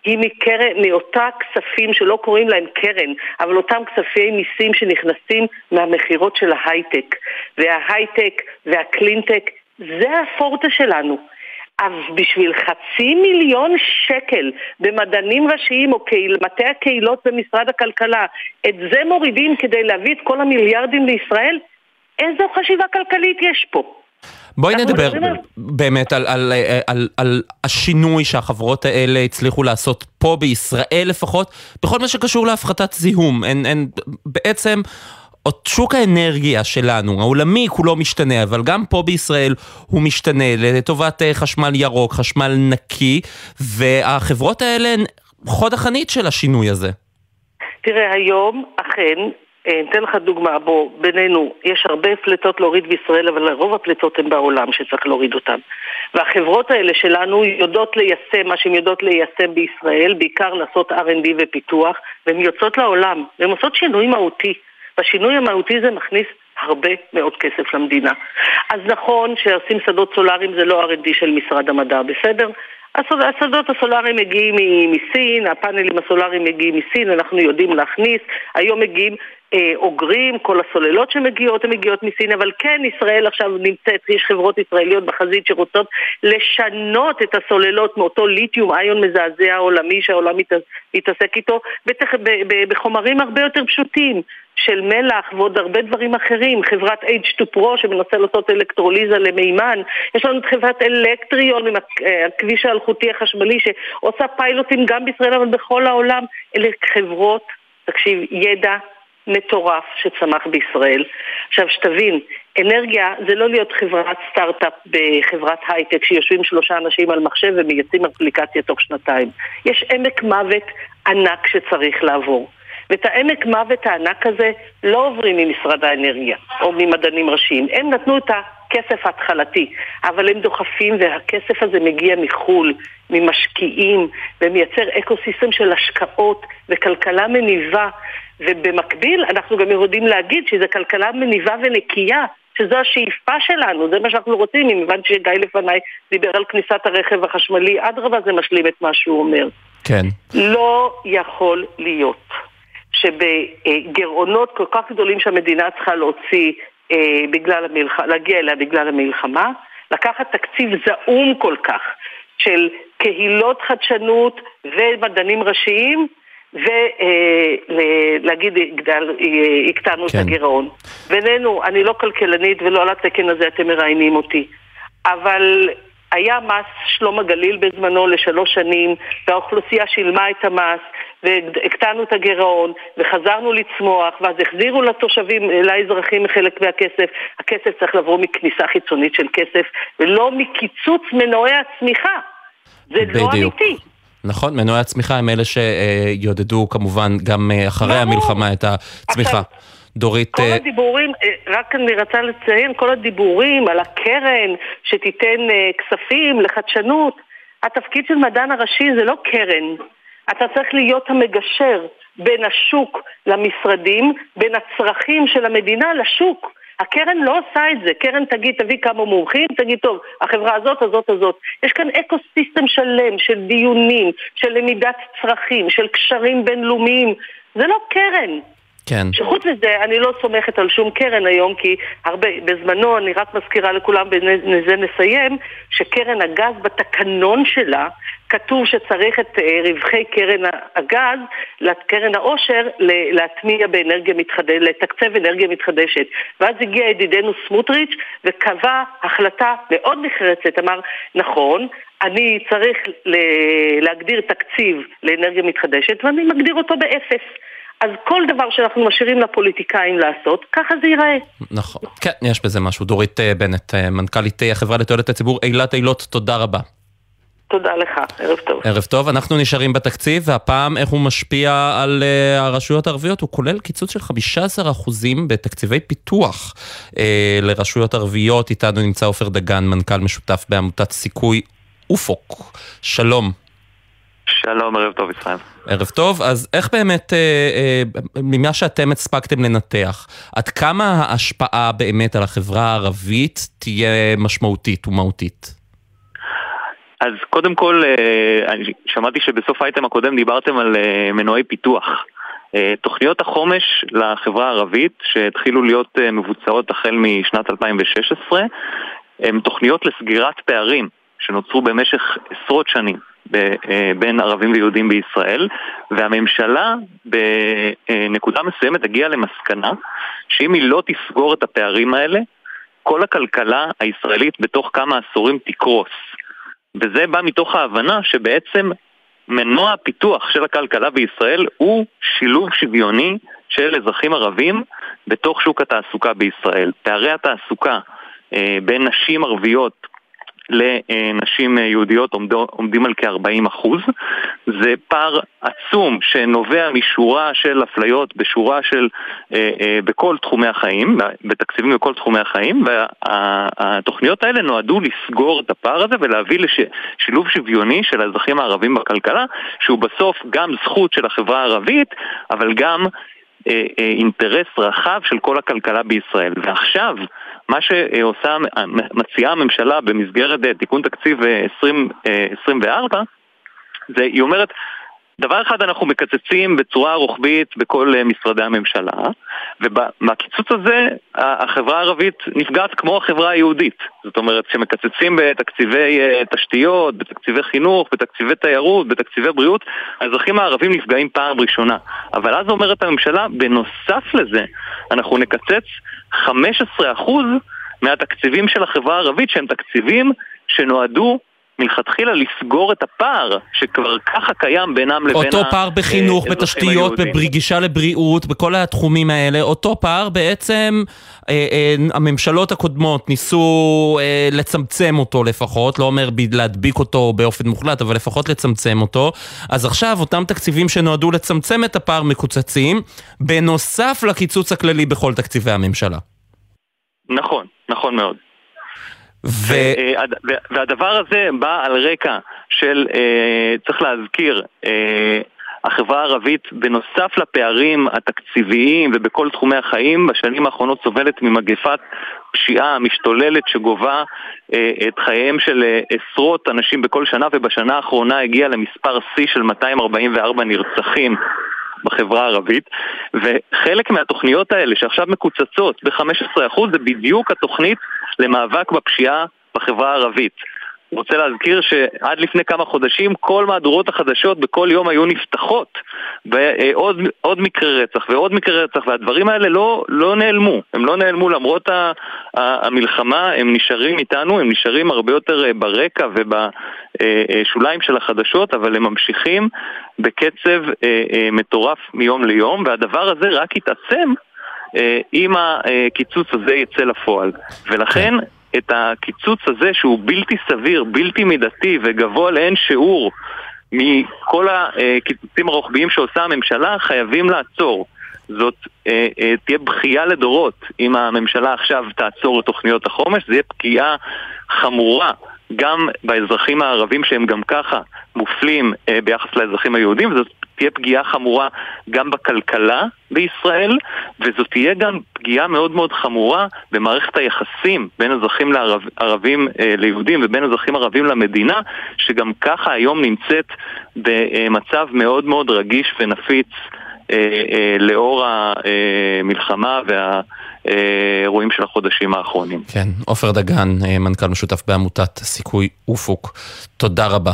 היא מקרן, מאותה כספים שלא קוראים להם קרן, אבל אותם כספי מיסים שנכנסים מהמכירות של ההייטק. וההייטק והקלינטק זה הפורטה שלנו. אז בשביל חצי מיליון שקל במדענים ראשיים או מטה הקהילות במשרד הכלכלה, את זה מורידים כדי להביא את כל המיליארדים לישראל? איזו חשיבה כלכלית יש פה? בואי נדבר באמת על, על, על, על, השינוי שהחברות האלה הצליחו לעשות פה בישראל לפחות, בכל מה שקשור להפחתת זיהום. הן בעצם... שוק האנרגיה שלנו, העולמי כולו משתנה, אבל גם פה בישראל הוא משתנה לטובת אה, חשמל ירוק, חשמל נקי, והחברות האלה הן חוד החנית של השינוי הזה. תראה, היום אכן אה, אתן לך דוגמה, בוא, בינינו, יש הרבה פליטות להוריד בישראל, אבל רוב הפליטות הן בעולם שצריך להוריד אותן. והחברות האלה שלנו יודעות ליישם מה שהן יודעות ליישם בישראל, בעיקר לעשות R&D ופיתוח, והן יוצאות לעולם, והן עושות שינוי מהותי. והשינוי המהותי זה מכניס הרבה מאוד כסף למדינה. אז נכון שעושים שדות סולאריים זה לא R&D של משרד המדע, בסדר? השדות הסולאריים מגיעים מסין, הפאנלים הסולאריים מגיעים מסין, אנחנו יודעים להכניס, היום מגיעים אה, אוגרים, כל הסוללות שמגיעות הן מגיעות מסין, אבל כן, ישראל עכשיו נמצאת, יש חברות ישראליות בחזית שרוצות לשנות את הסוללות מאותו ליתיום איון מזעזע עולמי שהעולם מתעסק איתו בחומרים הרבה יותר פשוטים. של מלח ועוד הרבה דברים אחרים, חברת H2 Pro שמנסה לעשות אלקטרוליזה למימן, יש לנו את חברת אלקטריון עם הכביש האלחוטי החשמלי שעושה פיילוטים גם בישראל אבל בכל העולם, אלה חברות, תקשיב, ידע מטורף שצמח בישראל. עכשיו שתבין, אנרגיה זה לא להיות חברת סטארט-אפ בחברת הייטק שיושבים שלושה אנשים על מחשב ומייצאים אפליקציה תוך שנתיים. יש עמק מוות ענק שצריך לעבור. ואת העמק מוות הענק הזה לא עוברים ממשרד האנרגיה או ממדענים ראשיים. הם נתנו את הכסף ההתחלתי, אבל הם דוחפים והכסף הזה מגיע מחו"ל, ממשקיעים, ומייצר ecosystem של השקעות וכלכלה מניבה. ובמקביל אנחנו גם יודעים להגיד שזו כלכלה מניבה ונקייה, שזו השאיפה שלנו, זה מה שאנחנו רוצים, אם הבנתי שגיא לפניי דיבר על כניסת הרכב החשמלי, אדרבה זה משלים את מה שהוא אומר. כן. לא יכול להיות שבגירעונות כל כך גדולים שהמדינה צריכה להוציא אה, בגלל המלחמה, להגיע אליה בגלל המלחמה, לקחת תקציב זעום כל כך של קהילות חדשנות ומדענים ראשיים ולהגיד, הקטנו כן. את הגירעון. בינינו, אני לא כלכלנית ולא על התקן הזה אתם מראיינים אותי. אבל היה מס שלום הגליל בזמנו לשלוש שנים, והאוכלוסייה שילמה את המס, והקטנו את הגירעון, וחזרנו לצמוח, ואז החזירו לתושבים, לאזרחים חלק מהכסף. הכסף צריך לבוא מכניסה חיצונית של כסף, ולא מקיצוץ מנועי הצמיחה. זה לא בדיוק. לא אמיתי. נכון, מנועי הצמיחה הם אלה שיעודדו כמובן גם אה, אחרי המלחמה את הצמיחה. דורית... כל אה, הדיבורים, אה, רק אני רוצה לציין, כל הדיבורים על הקרן שתיתן כספים לחדשנות, התפקיד של מדען הראשי זה לא קרן. אתה צריך להיות המגשר בין השוק למשרדים, בין הצרכים של המדינה לשוק. הקרן לא עושה את זה. קרן תגיד, תביא כמה מומחים, תגיד, טוב, החברה הזאת, הזאת, הזאת. יש כאן אקו סיסטם שלם של דיונים, של למידת צרכים, של קשרים בינלאומיים. זה לא קרן. כן. שחוץ מזה, אני לא סומכת על שום קרן היום, כי הרבה, בזמנו, אני רק מזכירה לכולם, בזה נסיים, שקרן הגז בתקנון שלה, כתוב שצריך את אה, רווחי קרן הגז, לקרן העושר, להטמיע באנרגיה מתחדשת, לתקצב אנרגיה מתחדשת. ואז הגיע ידידנו סמוטריץ' וקבע החלטה מאוד נחרצת, אמר, נכון, אני צריך להגדיר תקציב לאנרגיה מתחדשת ואני מגדיר אותו באפס. אז כל דבר שאנחנו משאירים לפוליטיקאים לעשות, ככה זה ייראה. נכון, כן, יש בזה משהו. דורית אה, בנט, אה, מנכ"לית החברה לתועלת הציבור, אילת אילות, תודה רבה. תודה לך, ערב טוב. ערב טוב, אנחנו נשארים בתקציב, והפעם איך הוא משפיע על uh, הרשויות הערביות, הוא כולל קיצוץ של 15% בתקציבי פיתוח uh, לרשויות ערביות. איתנו נמצא עופר דגן, מנכ"ל משותף בעמותת סיכוי אופוק. שלום. שלום, ערב טוב ישראל. ערב טוב, אז איך באמת, אה, אה, ממה שאתם הספקתם לנתח, עד כמה ההשפעה באמת על החברה הערבית תהיה משמעותית ומהותית? אז קודם כל, אה, אני שמעתי שבסוף האייטם הקודם דיברתם על אה, מנועי פיתוח. אה, תוכניות החומש לחברה הערבית, שהתחילו להיות מבוצעות החל משנת 2016, הן תוכניות לסגירת פערים שנוצרו במשך עשרות שנים. בין ערבים ויהודים בישראל, והממשלה בנקודה מסוימת הגיעה למסקנה שאם היא לא תסגור את הפערים האלה, כל הכלכלה הישראלית בתוך כמה עשורים תקרוס. וזה בא מתוך ההבנה שבעצם מנוע הפיתוח של הכלכלה בישראל הוא שילוב שוויוני של אזרחים ערבים בתוך שוק התעסוקה בישראל. פערי התעסוקה אה, בין נשים ערביות לנשים יהודיות עומדים על כ-40 אחוז. זה פער עצום שנובע משורה של אפליות בשורה של, אה, אה, בכל תחומי החיים, בתקציבים בכל תחומי החיים, והתוכניות האלה נועדו לסגור את הפער הזה ולהביא לשילוב שוויוני של האזרחים הערבים בכלכלה, שהוא בסוף גם זכות של החברה הערבית, אבל גם אה, אינטרס רחב של כל הכלכלה בישראל. ועכשיו, מה שעושה, מציעה הממשלה במסגרת אה, תיקון תקציב 2024, אה, אה, זה, היא אומרת, דבר אחד אנחנו מקצצים בצורה רוחבית בכל משרדי הממשלה, ומהקיצוץ הזה החברה הערבית נפגעת כמו החברה היהודית. זאת אומרת, כשמקצצים בתקציבי תשתיות, בתקציבי חינוך, בתקציבי תיירות, בתקציבי בריאות, האזרחים הערבים נפגעים פעם ראשונה. אבל אז אומרת הממשלה, בנוסף לזה, אנחנו נקצץ 15% מהתקציבים של החברה הערבית שהם תקציבים שנועדו מלכתחילה לסגור את הפער שכבר ככה קיים בינם לבין אותו פער בחינוך, האזרחים בתשתיות. בגישה לבריאות, בכל התחומים האלה, אותו פער בעצם אה, אה, הממשלות הקודמות ניסו אה, לצמצם אותו לפחות, לא אומר להדביק אותו באופן מוחלט, אבל לפחות לצמצם אותו. אז עכשיו אותם תקציבים שנועדו לצמצם את הפער מקוצצים, בנוסף לקיצוץ הכללי בכל תקציבי הממשלה. נכון, נכון מאוד. ו... והד- והדבר הזה בא על רקע של, אה, צריך להזכיר, אה, החברה הערבית בנוסף לפערים התקציביים ובכל תחומי החיים בשנים האחרונות סובלת ממגפת פשיעה משתוללת שגובה אה, את חייהם של אה, עשרות אנשים בכל שנה ובשנה האחרונה הגיעה למספר שיא של 244 נרצחים בחברה הערבית וחלק מהתוכניות האלה שעכשיו מקוצצות ב-15% זה בדיוק התוכנית למאבק בפשיעה בחברה הערבית. רוצה להזכיר שעד לפני כמה חודשים כל מהדורות החדשות בכל יום היו נפתחות בעוד עוד מקרה רצח ועוד מקרה רצח והדברים האלה לא, לא נעלמו, הם לא נעלמו למרות ה, ה, המלחמה, הם נשארים איתנו, הם נשארים הרבה יותר אה, ברקע ובשוליים של החדשות אבל הם ממשיכים בקצב אה, אה, מטורף מיום ליום והדבר הזה רק יתעצם אה, אם הקיצוץ הזה יצא לפועל. ולכן את הקיצוץ הזה שהוא בלתי סביר, בלתי מידתי וגבוה לאין שיעור מכל הקיצוצים הרוחביים שעושה הממשלה חייבים לעצור. זאת אה, אה, תהיה בכייה לדורות אם הממשלה עכשיו תעצור את תוכניות החומש, זה יהיה פגיעה חמורה גם באזרחים הערבים שהם גם ככה מופלים אה, ביחס לאזרחים היהודים, וזאת תהיה פגיעה חמורה גם בכלכלה בישראל, וזאת תהיה גם פגיעה מאוד מאוד חמורה במערכת היחסים בין אזרחים לערב, ערבים אה, ליהודים ובין אזרחים ערבים למדינה, שגם ככה היום נמצאת במצב מאוד מאוד רגיש ונפיץ אה, אה, לאור המלחמה והאירועים של החודשים האחרונים. כן, עופר דגן, אה, מנכ"ל משותף בעמותת סיכוי אופוק, תודה רבה.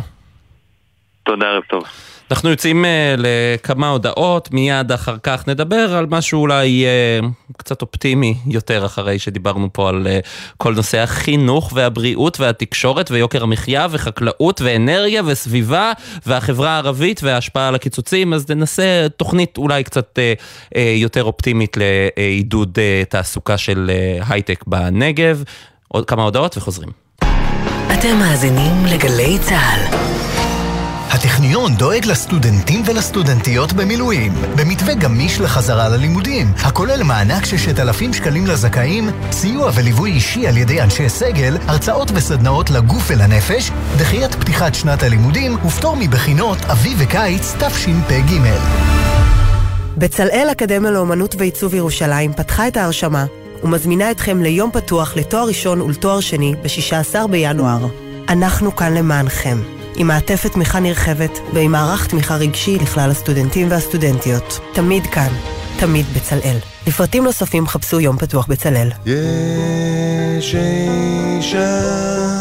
תודה, ערב טוב. אנחנו יוצאים uh, לכמה הודעות, מיד אחר כך נדבר על משהו אולי uh, קצת אופטימי יותר אחרי שדיברנו פה על uh, כל נושא החינוך והבריאות והתקשורת ויוקר המחיה וחקלאות ואנרגיה וסביבה והחברה הערבית וההשפעה על הקיצוצים, אז ננסה תוכנית אולי קצת יותר אופטימית לעידוד תעסוקה של הייטק בנגב. עוד כמה הודעות וחוזרים. אתם מאזינים לגלי צה"ל. הטכניון דואג לסטודנטים ולסטודנטיות במילואים, במתווה גמיש לחזרה ללימודים, הכולל מענק ששת אלפים שקלים לזכאים, סיוע וליווי אישי על ידי אנשי סגל, הרצאות וסדנאות לגוף ולנפש, דחיית פתיחת שנת הלימודים ופטור מבחינות אביב וקיץ תשפ"ג. בצלאל אקדמיה לאומנות ועיצוב ירושלים פתחה את ההרשמה ומזמינה אתכם ליום פתוח לתואר ראשון ולתואר שני ב-16 בינואר. אנחנו כאן למענכם. עם מעטפת תמיכה נרחבת ועם מערך תמיכה רגשי לכלל הסטודנטים והסטודנטיות. תמיד כאן, תמיד בצלאל. לפרטים נוספים חפשו יום פתוח בצלאל. יש אישה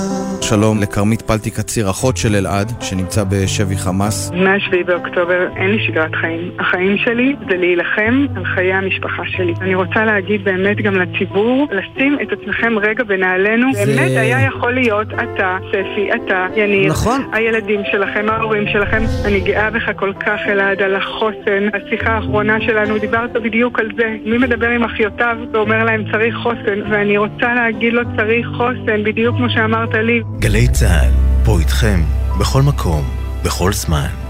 שלום לכרמית פלטי קציר, אחות של אלעד, שנמצא בשבי חמאס. מ-7 באוקטובר אין לי שגרת חיים. החיים שלי זה להילחם על חיי המשפחה שלי. אני רוצה להגיד באמת גם לציבור, לשים את עצמכם רגע בנעלינו. זה- באמת היה יכול להיות אתה, ספי, אתה, יניר. נכון. הילדים שלכם, ההורים שלכם. אני גאה בך כל כך, אלעד, על החוסן. השיחה האחרונה שלנו, דיברת בדיוק על זה. מי מדבר עם אחיותיו ואומר להם צריך חוסן, ואני רוצה להגיד לו צריך חוסן, בדיוק כמו שאמרת לי. גלי צה"ל, פה איתכם, בכל מקום, בכל זמן.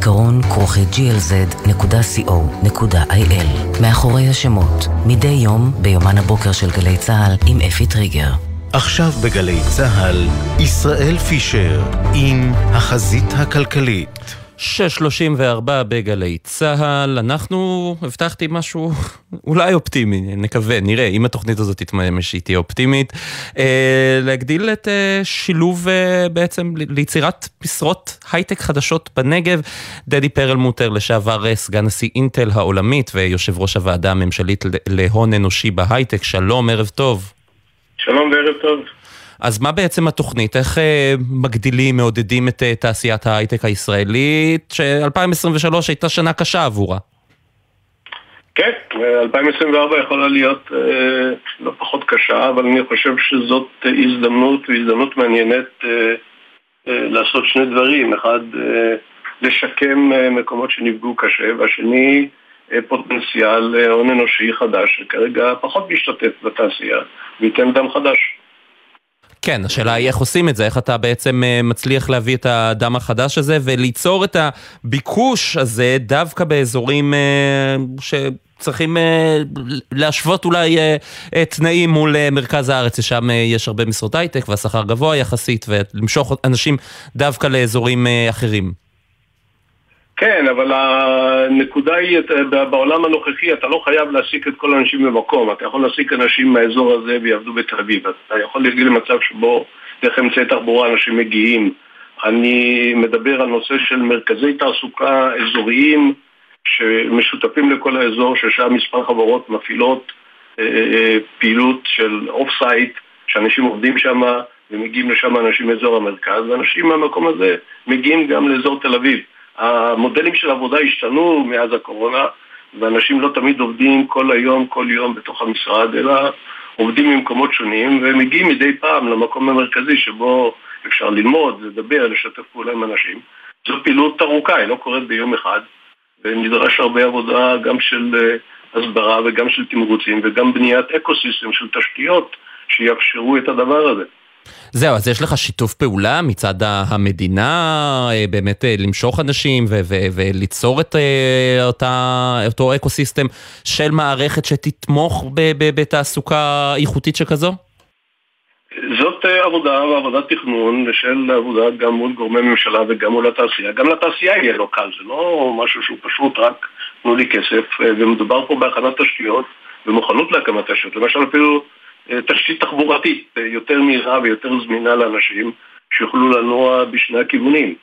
זיכרון כרוכי glz.co.il מאחורי השמות, מדי יום ביומן הבוקר של גלי צה"ל עם אפי טריגר. עכשיו בגלי צה"ל, ישראל פישר עם החזית הכלכלית. 6.34 בגלי צה"ל, אנחנו, הבטחתי משהו <laughs> אולי אופטימי, נקווה, נראה, אם התוכנית הזאת תתממש היא תהיה אופטימית. אה, להגדיל את אה, שילוב אה, בעצם ליצירת משרות הייטק חדשות בנגב. דדי פרלמוטר, לשעבר אה, סגן נשיא אינטל העולמית ויושב ראש הוועדה הממשלית להון אנושי בהייטק, שלום, ערב טוב. שלום וערב טוב. אז מה בעצם התוכנית? איך אה, מגדילים, מעודדים את אה, תעשיית ההייטק הישראלית, ש-2023 הייתה שנה קשה עבורה? כן, 2024 יכולה להיות אה, לא פחות קשה, אבל אני חושב שזאת הזדמנות, והזדמנות מעניינת אה, אה, לעשות שני דברים. אחד, אה, לשקם אה, מקומות שנפגעו קשה, והשני, אה, פוטנציאל אה, הון אנושי חדש, שכרגע פחות משתתף בתעשייה, וייתן דם חדש. כן, השאלה היא איך עושים את זה, איך אתה בעצם אה, מצליח להביא את הדם החדש הזה וליצור את הביקוש הזה דווקא באזורים אה, שצריכים אה, להשוות אולי תנאים מול מרכז הארץ, ששם יש הרבה משרות הייטק והשכר גבוה יחסית, ולמשוך אנשים דווקא לאזורים אחרים. כן, אבל הנקודה היא, בעולם הנוכחי אתה לא חייב להעסיק את כל האנשים במקום, אתה יכול להעסיק אנשים מהאזור הזה ויעבדו בתל אביב, אתה יכול להגיע למצב שבו דרך אמצעי תחבורה אנשים מגיעים. אני מדבר על נושא של מרכזי תעסוקה אזוריים שמשותפים לכל האזור, ששם מספר חברות מפעילות אה, אה, פעילות של off-site, שאנשים עובדים שם ומגיעים לשם אנשים מאזור המרכז, ואנשים מהמקום הזה מגיעים גם לאזור תל אביב. המודלים של עבודה השתנו מאז הקורונה, ואנשים לא תמיד עובדים כל היום, כל יום בתוך המשרד, אלא עובדים ממקומות שונים, ומגיעים מדי פעם למקום המרכזי שבו אפשר ללמוד, לדבר, לשתף פעולה עם אנשים. זו פעילות ארוכה, היא לא קורית ביום אחד, ונדרש הרבה עבודה גם של אה, הסברה וגם של תמרוצים וגם בניית אקו של תשתיות שיאפשרו את הדבר הזה. זהו, אז יש לך שיתוף פעולה מצד המדינה, אה, באמת אה, למשוך אנשים וליצור את אה, אותה, אותו אקו סיסטם של מערכת שתתמוך בתעסוקה איכותית שכזו? זאת עבודה ועבודת תכנון ושל עבודה גם מול גורמי ממשלה וגם מול התעשייה. גם לתעשייה יהיה לא קל, זה לא משהו שהוא פשוט רק תנו לי כסף, ומדובר פה בהכנת תשתיות ומוכנות להקמת תשתיות. למשל אפילו תשתית תחבורתית אה, יותר מהירה ויותר זמינה לאנשים שיוכלו לנוע בשני הכיוונים.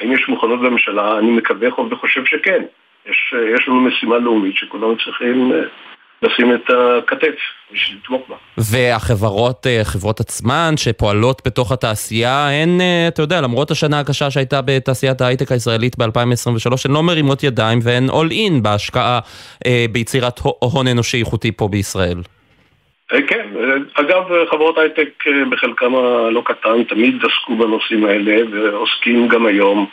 האם יש מוכנות בממשלה? אני מקווה וחושב שכן. יש, אה, יש לנו משימה לאומית שכולנו צריכים לשים את הכתף בשביל לתמוך בה. והחברות, חברות עצמן שפועלות בתוך התעשייה, הן, אתה יודע, למרות השנה הקשה שהייתה בתעשיית ההייטק הישראלית ב-2023, הן לא מרימות ידיים והן אול אין בהשקעה ביצירת הון אנושי איכותי פה בישראל. אה, כן, אגב, חברות הייטק אה, בחלקם הלא קטן תמיד עסקו בנושאים האלה ועוסקים גם היום,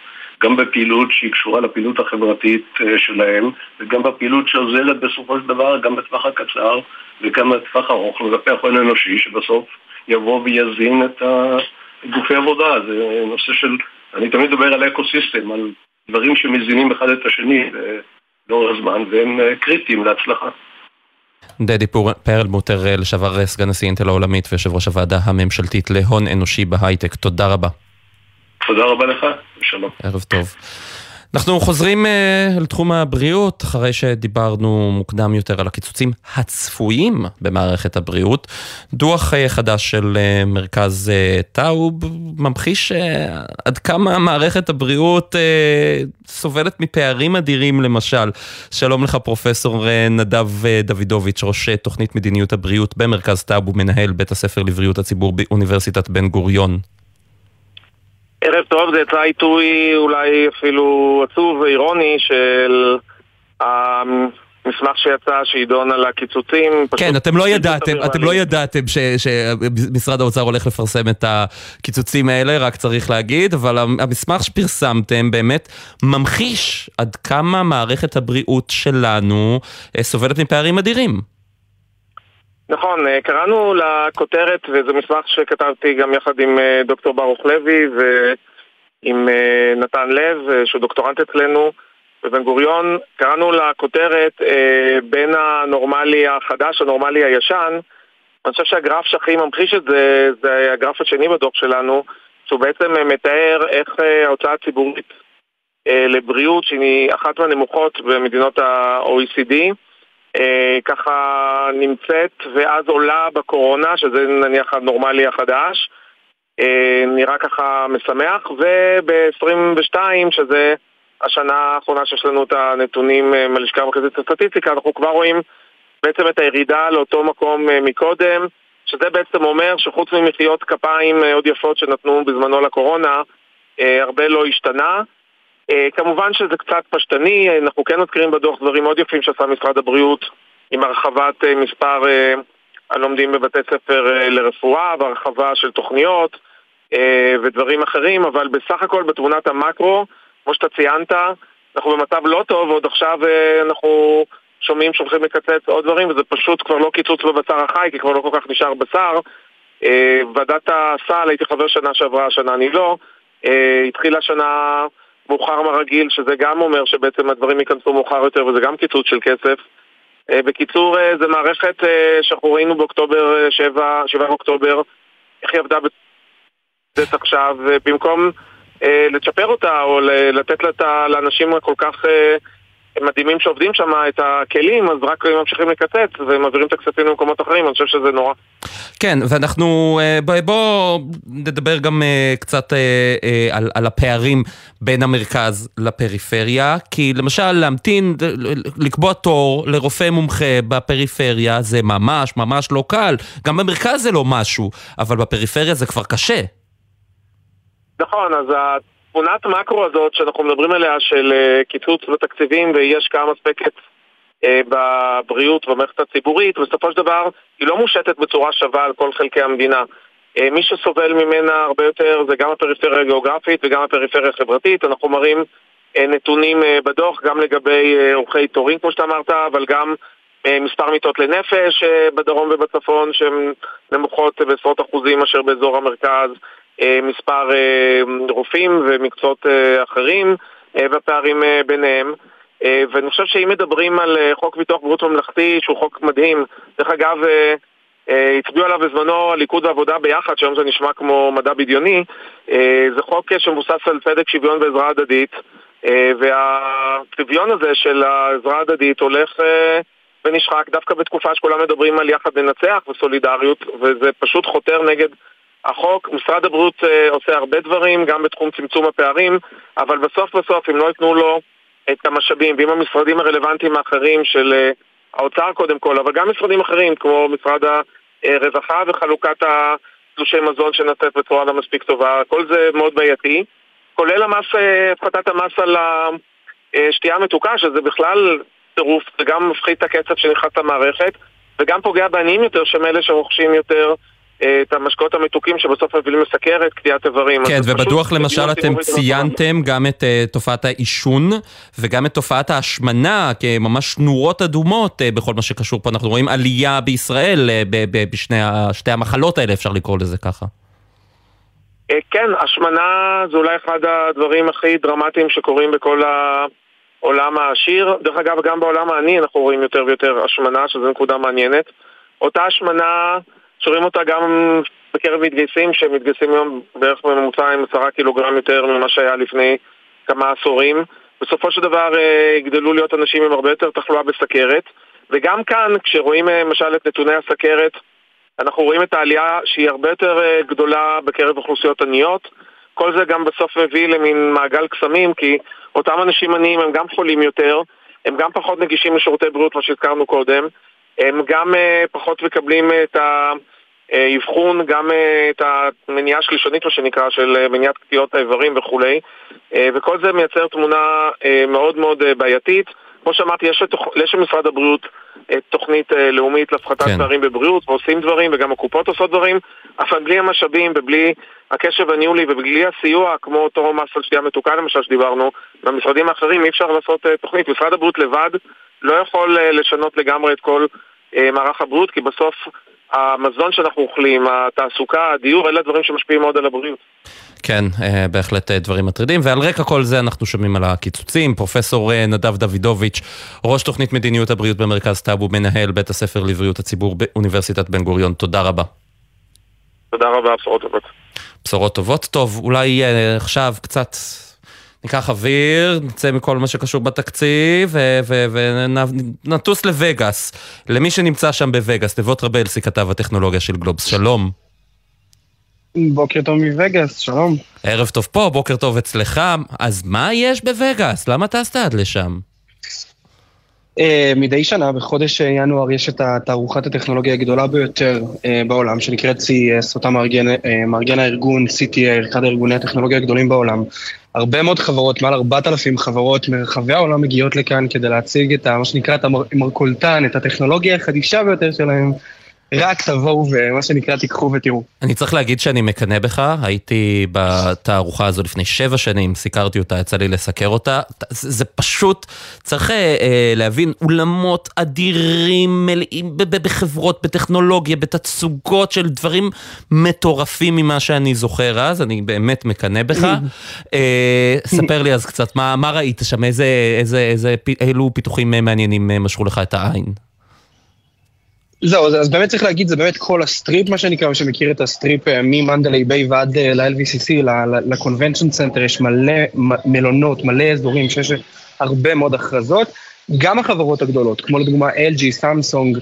גם בפעילות שהיא קשורה לפעילות החברתית אה, שלהם וגם בפעילות שעוזרת בסופו של דבר גם בטווח הקצר וגם בטווח הארוך לגבי ההון האנושי שבסוף יבוא ויזין את גופי עבודה. זה נושא של, אני תמיד מדבר על ecosystem, על דברים שמזינים אחד את השני לאורך הזמן והם קריטיים להצלחה. דדי פרלמוטר, אה, לשעבר אה, סגן נשיא אינטל העולמית ויושב ראש הוועדה הממשלתית להון אנושי בהייטק, תודה רבה. תודה רבה לך, ושלום. ערב טוב. אנחנו חוזרים uh, לתחום הבריאות, אחרי שדיברנו מוקדם יותר על הקיצוצים הצפויים במערכת הבריאות. דוח uh, חדש של uh, מרכז uh, טאוב ממחיש uh, עד כמה מערכת הבריאות uh, סובלת מפערים אדירים למשל. שלום לך פרופסור uh, נדב uh, דוידוביץ', ראש uh, תוכנית מדיניות הבריאות במרכז טאוב ומנהל בית הספר לבריאות הציבור באוניברסיטת בן גוריון. ערב טוב, זה יצא עיתוי אולי אפילו עצוב ואירוני של המסמך שיצא, שידון על הקיצוצים. כן, אתם לא ידעתם, אתם לא ידעתם שמשרד האוצר הולך לפרסם את הקיצוצים האלה, רק צריך להגיד, אבל המסמך שפרסמתם באמת ממחיש עד כמה מערכת הבריאות שלנו אה, סובלת מפערים אדירים. נכון, אה, קראנו לכותרת, וזה מסמך שכתבתי גם יחד עם אה, דוקטור ברוך לוי ועם אה, נתן לב, שהוא דוקטורנט אצלנו בבן גוריון. קראנו לכותרת בין הנורמלי החדש לנורמלי הישן. אני חושב שהגרף שהכי ממחיש את זה, זה הגרף השני בדוח שלנו, שהוא בעצם מתאר איך ההוצאה הציבורית לבריאות שהיא אחת מהנמוכות במדינות ה-OECD. ככה נמצאת ואז עולה בקורונה, שזה נניח הנורמלי החדש. נראה ככה משמח, וב-22, שזה השנה האחרונה שיש לנו את הנתונים מהלשכה המרכזית לסטטיסטיקה, אנחנו כבר רואים בעצם את הירידה לאותו מקום מקודם, שזה בעצם אומר שחוץ ממחיאות כפיים מאוד יפות שנתנו בזמנו לקורונה, הרבה לא השתנה. כמובן שזה קצת פשטני, אנחנו כן מזכירים בדוח דברים מאוד יפים שעשה משרד הבריאות עם הרחבת מספר הלומדים בבתי ספר לרפואה והרחבה של תוכניות ודברים אחרים, אבל בסך הכל בתמונת המקרו, כמו שאתה ציינת, אנחנו במצב לא טוב, ועוד עכשיו אנחנו שומעים שהולכים לקצץ עוד דברים, וזה פשוט כבר לא קיצוץ בבשר החי, כי כבר לא כל כך נשאר בשר. ועדת הסל, הייתי חבר שנה שעברה, השנה אני לא, התחילה שנה מאוחר מהרגיל, שזה גם אומר שבעצם הדברים ייכנסו מאוחר יותר, וזה גם קיצוץ של כסף. בקיצור, זו מערכת שאנחנו ראינו באוקטובר, 7, 7 באוקטובר, איך היא עבדה בצאת עכשיו, במקום לצ'פר אותה או לתת לאנשים הכל כך מדהימים שעובדים שם את הכלים, אז רק ממשיכים לקצץ ומעבירים את הכספים למקומות אחרים, אני חושב שזה נורא. כן, ואנחנו, בואו בוא נדבר גם קצת על, על הפערים בין המרכז לפריפריה, כי למשל להמתין, לקבוע תור לרופא מומחה בפריפריה זה ממש ממש לא קל, גם במרכז זה לא משהו, אבל בפריפריה זה כבר קשה. נכון, אז התמונת מקרו הזאת שאנחנו מדברים עליה של קיצוץ בתקציבים ואי השקעה מספקת בבריאות במערכת הציבורית, בסופו של דבר היא לא מושתת בצורה שווה על כל חלקי המדינה. מי שסובל ממנה הרבה יותר זה גם הפריפריה הגיאוגרפית וגם הפריפריה החברתית. אנחנו מראים נתונים בדוח גם לגבי אורכי תורים כמו שאתה אמרת, אבל גם מספר מיטות לנפש בדרום ובצפון שהן נמוכות בעשרות אחוזים מאשר באזור המרכז. מספר רופאים ומקצועות אחרים והפערים ביניהם. ואני חושב שאם מדברים על חוק ביטוח בריאות ממלכתי, שהוא חוק מדהים, דרך אגב, הצביעו עליו בזמנו הליכוד והעבודה ביחד, שהיום זה נשמע כמו מדע בדיוני, זה חוק שמבוסס על צדק, שוויון ועזרה הדדית, והצביון הזה של העזרה הדדית הולך ונשחק דווקא בתקופה שכולם מדברים על יחד לנצח וסולידריות, וזה פשוט חותר נגד החוק, משרד הבריאות אה, עושה הרבה דברים, גם בתחום צמצום הפערים, אבל בסוף בסוף, אם לא ייתנו לו את המשאבים, ואם המשרדים הרלוונטיים האחרים של אה, האוצר קודם כל, אבל גם משרדים אחרים, כמו משרד הרווחה וחלוקת התלושי מזון שנעשית בצורה לא מספיק טובה, כל זה מאוד בעייתי, כולל המס, אה, הפחתת המס על השתייה המתוקה, שזה בכלל טירוף, זה גם מפחית את הקצב שנכנס למערכת, וגם פוגע בעניים יותר, שהם אלה שרוכשים יותר את המשקאות המתוקים שבסוף מביאים לסכרת, קטיעת איברים. כן, ובדוח למשל אתם ציינתם גם את uh, תופעת העישון וגם את תופעת ההשמנה כממש נורות אדומות uh, בכל מה שקשור פה. אנחנו רואים עלייה בישראל uh, בשתי המחלות האלה, אפשר לקרוא לזה ככה. כן, השמנה זה אולי אחד הדברים הכי דרמטיים שקורים בכל העולם העשיר. דרך אגב, גם בעולם העני אנחנו רואים יותר ויותר השמנה, שזו נקודה מעניינת. אותה השמנה... שומעים אותה גם בקרב מתגייסים שמתגייסים היום בערך בממוצע עם עשרה קילוגרם יותר ממה שהיה לפני כמה עשורים. בסופו של דבר יגדלו להיות אנשים עם הרבה יותר תחלואה בסכרת. וגם כאן כשרואים למשל את נתוני הסכרת אנחנו רואים את העלייה שהיא הרבה יותר גדולה בקרב אוכלוסיות עניות. כל זה גם בסוף מביא למין מעגל קסמים כי אותם אנשים עניים הם גם חולים יותר הם גם פחות נגישים לשירותי בריאות, מה שהזכרנו קודם הם גם פחות מקבלים את האבחון, גם את המניעה השלישונית, מה שנקרא, של מניעת קטיעות האיברים וכולי, וכל זה מייצר תמונה מאוד מאוד בעייתית. כמו שאמרתי, יש, לתוכ... יש למשרד הבריאות תוכנית לאומית להפחתת כן. פערים בבריאות, ועושים דברים, וגם הקופות עושות דברים, אבל בלי המשאבים ובלי הקשב הניהולי ובלי הסיוע, כמו אותו מס על שתייה מתוקה למשל שדיברנו, במשרדים האחרים אי אפשר לעשות תוכנית. משרד הבריאות לבד לא יכול לשנות לגמרי את כל מערך הבריאות, כי בסוף המזון שאנחנו אוכלים, התעסוקה, הדיור, אלה דברים שמשפיעים מאוד על הבריאות. כן, בהחלט דברים מטרידים, ועל רקע כל זה אנחנו שומעים על הקיצוצים. פרופסור נדב דוידוביץ', ראש תוכנית מדיניות הבריאות במרכז טאבו, מנהל בית הספר לבריאות הציבור באוניברסיטת בן גוריון, תודה רבה. תודה רבה, בשורות טובות. בשורות טובות. טוב, אולי עכשיו קצת ניקח אוויר, נצא מכל מה שקשור בתקציב ונטוס לווגאס. למי שנמצא שם בווגאס, נבות רבלסי כתב הטכנולוגיה של גלובס, שלום. בוקר טוב מווגאס, שלום. ערב טוב פה, בוקר טוב אצלך. אז מה יש בווגאס? למה טסת עד לשם? Uh, מדי שנה, בחודש ינואר, יש את התערוכת הטכנולוגיה הגדולה ביותר uh, בעולם, שנקראת CES, אותה מארגן, uh, מארגן הארגון CTA, אחד הארגוני הטכנולוגיה הגדולים בעולם. הרבה מאוד חברות, מעל 4,000 חברות מרחבי העולם מגיעות לכאן כדי להציג את מה שנקרא את המרכולתן, את הטכנולוגיה החדישה ביותר שלהם, רק תבואו ומה שנקרא תיקחו ותראו. אני צריך להגיד שאני מקנא בך, הייתי בתערוכה הזו לפני שבע שנים, סיקרתי אותה, יצא לי לסקר אותה. זה, פשוט, צריך אה, אה להבין, אולמות אדירים, מלאים בחברות, בטכנולוגיה, בתצוגות של דברים מטורפים ממה שאני זוכר אז, אני באמת מקנא בך. אה, ספר לי אז קצת, מה, מה ראית שם, איזה, איזה, איזה, אילו פיתוחים מעניינים אה, משכו לך את העין? זהו, אז באמת צריך להגיד, זה באמת כל הסטריפ, מה שנקרא, מי שמכיר את הסטריפ אה, ממנדליי ביי ועד ל-LVCC, ל Convention Center, יש מלא מלונות, מלא אזורים שיש הרבה מאוד הכרזות. גם החברות הגדולות, כמו לדוגמה LG, סמסונג,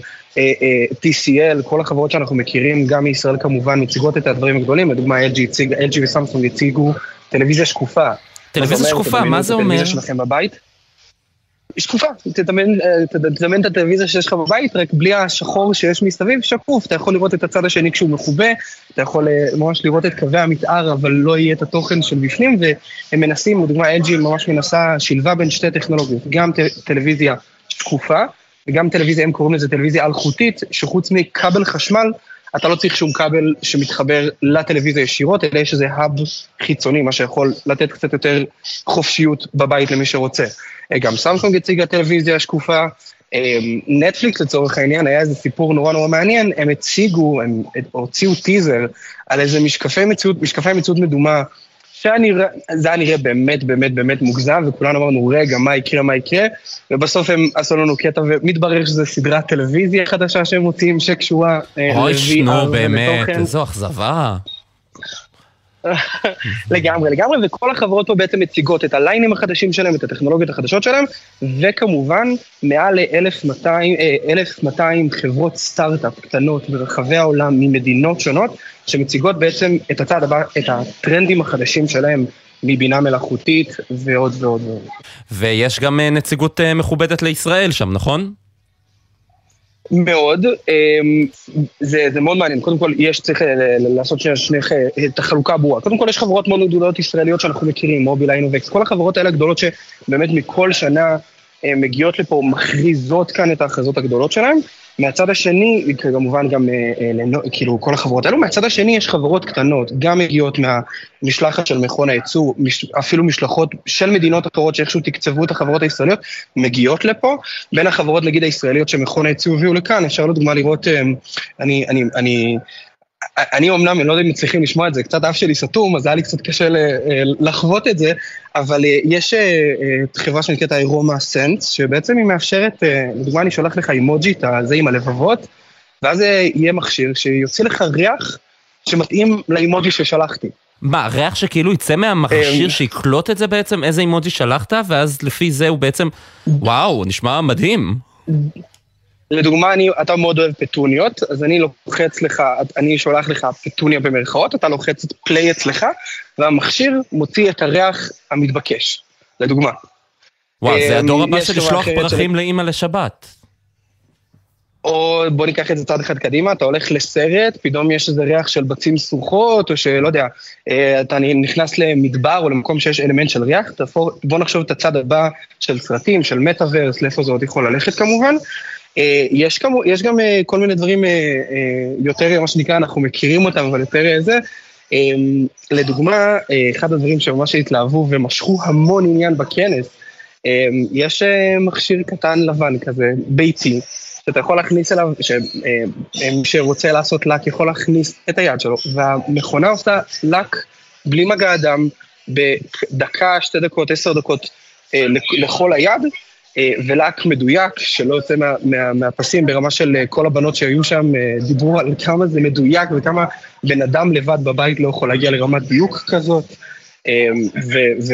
TCL, כל החברות שאנחנו מכירים, גם מישראל כמובן, מציגות את הדברים הגדולים, לדוגמה LG, LG וסמסונג הציגו טלוויזיה שקופה. טלוויזיה שקופה, מה זה אומר? טלוויזיה שלכם בבית. היא שקופה, תדמיין, אה, את הטלוויזיה שיש לך בבית, רק בלי השחור שיש מסביב, שקוף, אתה יכול לראות את הצד השני כשהוא מכובה, אתה יכול אה, ממש לראות את קווי המתאר, אבל לא יהיה את התוכן של בפנים, והם מנסים, לדוגמה LG ממש מנסה, שילבה בין שתי טכנולוגיות, גם טלוויזיה שקופה, וגם טלוויזיה, הם קוראים לזה טלוויזיה אלחוטית, שחוץ מכבל חשמל, אתה לא צריך שום כבל שמתחבר לטלוויזיה ישירות, אלא יש איזה האב חיצוני, מה שיכול לתת קצת יותר חופשיות בבית למי שרוצה. גם סמסונג הציגה טלוויזיה שקופה, אה, נטפליקס לצורך העניין, היה איזה סיפור נורא נורא מעניין, הם הציגו, הם הוציאו טיזר על איזה משקפי מציאות, משקפי מציאות מדומה, שזה היה נראה באמת באמת באמת מוגזם, וכולנו אמרנו, רגע, מה יקרה, מה יקרה, ובסוף הם עשו לנו קטע, ומתברר שזו סדרת טלוויזיה חדשה שהם מוציאים שקשורה אה, אוי, נו, באמת, איזו אכזבה. <laughs> לגמרי, לגמרי, וכל החברות פה בעצם מציגות את הליינים החדשים שלהם, את הטכנולוגיות החדשות שלהם, וכמובן, מעל ל-1,200 חברות סטארט-אפ קטנות ברחבי העולם ממדינות שונות, שמציגות בעצם את הצעד הבא, את הטרנדים החדשים שלהם. מבינה מלאכותית ועוד ועוד ועוד. ויש גם אה, נציגות אה, מכובדת לישראל שם, נכון? מאוד, אמ, זה, זה מאוד מעניין, קודם כל יש צריך לעשות שני, שני, את החלוקה הברורה, קודם כל יש חברות מאוד גדולות ישראליות שאנחנו מכירים, מובילה, אינובקס, כל החברות האלה הגדולות שבאמת מכל שנה אה, מגיעות לפה, מכריזות כאן את ההכרזות הגדולות שלהן, מהצד השני, כמובן גם אה, אה, כאילו כל החברות האלו, מהצד השני יש חברות קטנות, גם מגיעות מהמשלחת של מכון הייצוא, אפילו משלחות של מדינות אחרות שאיכשהו תקצבו את החברות הישראליות, מגיעות לפה. בין החברות נגיד הישראליות שמכון הייצוא הביאו לכאן, אפשר לדוגמה לראות, אה, אני, אני, אני אני אמנם, אני לא יודע אם מצליחים לשמוע את זה, קצת אף שלי סתום, אז היה לי קצת קשה לחוות את זה, אבל אה, יש אה, אה, חברה שנקראת האירומה סנס, שבעצם היא מאפשרת, לדוגמה אני שולח לך אימוג'י, את הזה עם הלבבות, ואז יהיה מכשיר שיוציא לך ריח שמתאים לאימוג'י ששלחתי. מה, ריח שכאילו יצא מהמכשיר שיקלוט את זה בעצם? איזה אימוג'י שלחת, ואז לפי זה הוא בעצם, וואו, נשמע מדהים. לדוגמה, אני, אתה מאוד אוהב פטוניות, אז אני לוחץ לך, אני שולח לך פטוניה במרכאות, אתה לוחץ את פליי אצלך, והמכשיר מוציא את הריח המתבקש, לדוגמה. וואו, זה הדור הבא של לשלוח פרחים לאימא לשבת. או בוא ניקח את זה צעד אחד קדימה, אתה הולך לסרט, פתאום יש איזה ריח של בצים סרוחות, או שלא יודע, אה, אתה נכנס למדבר או למקום שיש אלמנט של ריח, תפור, בוא נחשוב את הצד הבא של סרטים, של מטאוורס, לאיפה זה עוד יכול ללכת כמובן. אה, יש, כמו, יש גם אה, כל מיני דברים אה, יותר, מה שנקרא, אנחנו מכירים אותם, אבל יותר זה. לדוגמה, אחד הדברים שממש התלהבו ומשכו המון עניין בכנס, יש מכשיר קטן לבן כזה, ביתי, שאתה יכול להכניס אליו, שמי שרוצה לעשות לק יכול להכניס את היד שלו, והמכונה עושה לק בלי מגע אדם, בדקה, שתי דקות, עשר דקות לכל היד, אה, ולק מדויק, שלא יוצא מה, מה, מהפסים ברמה של אה, כל הבנות שהיו שם, אה, דיברו על כמה זה מדויק וכמה בן אדם לבד בבית לא יכול להגיע לרמת דיוק כזאת.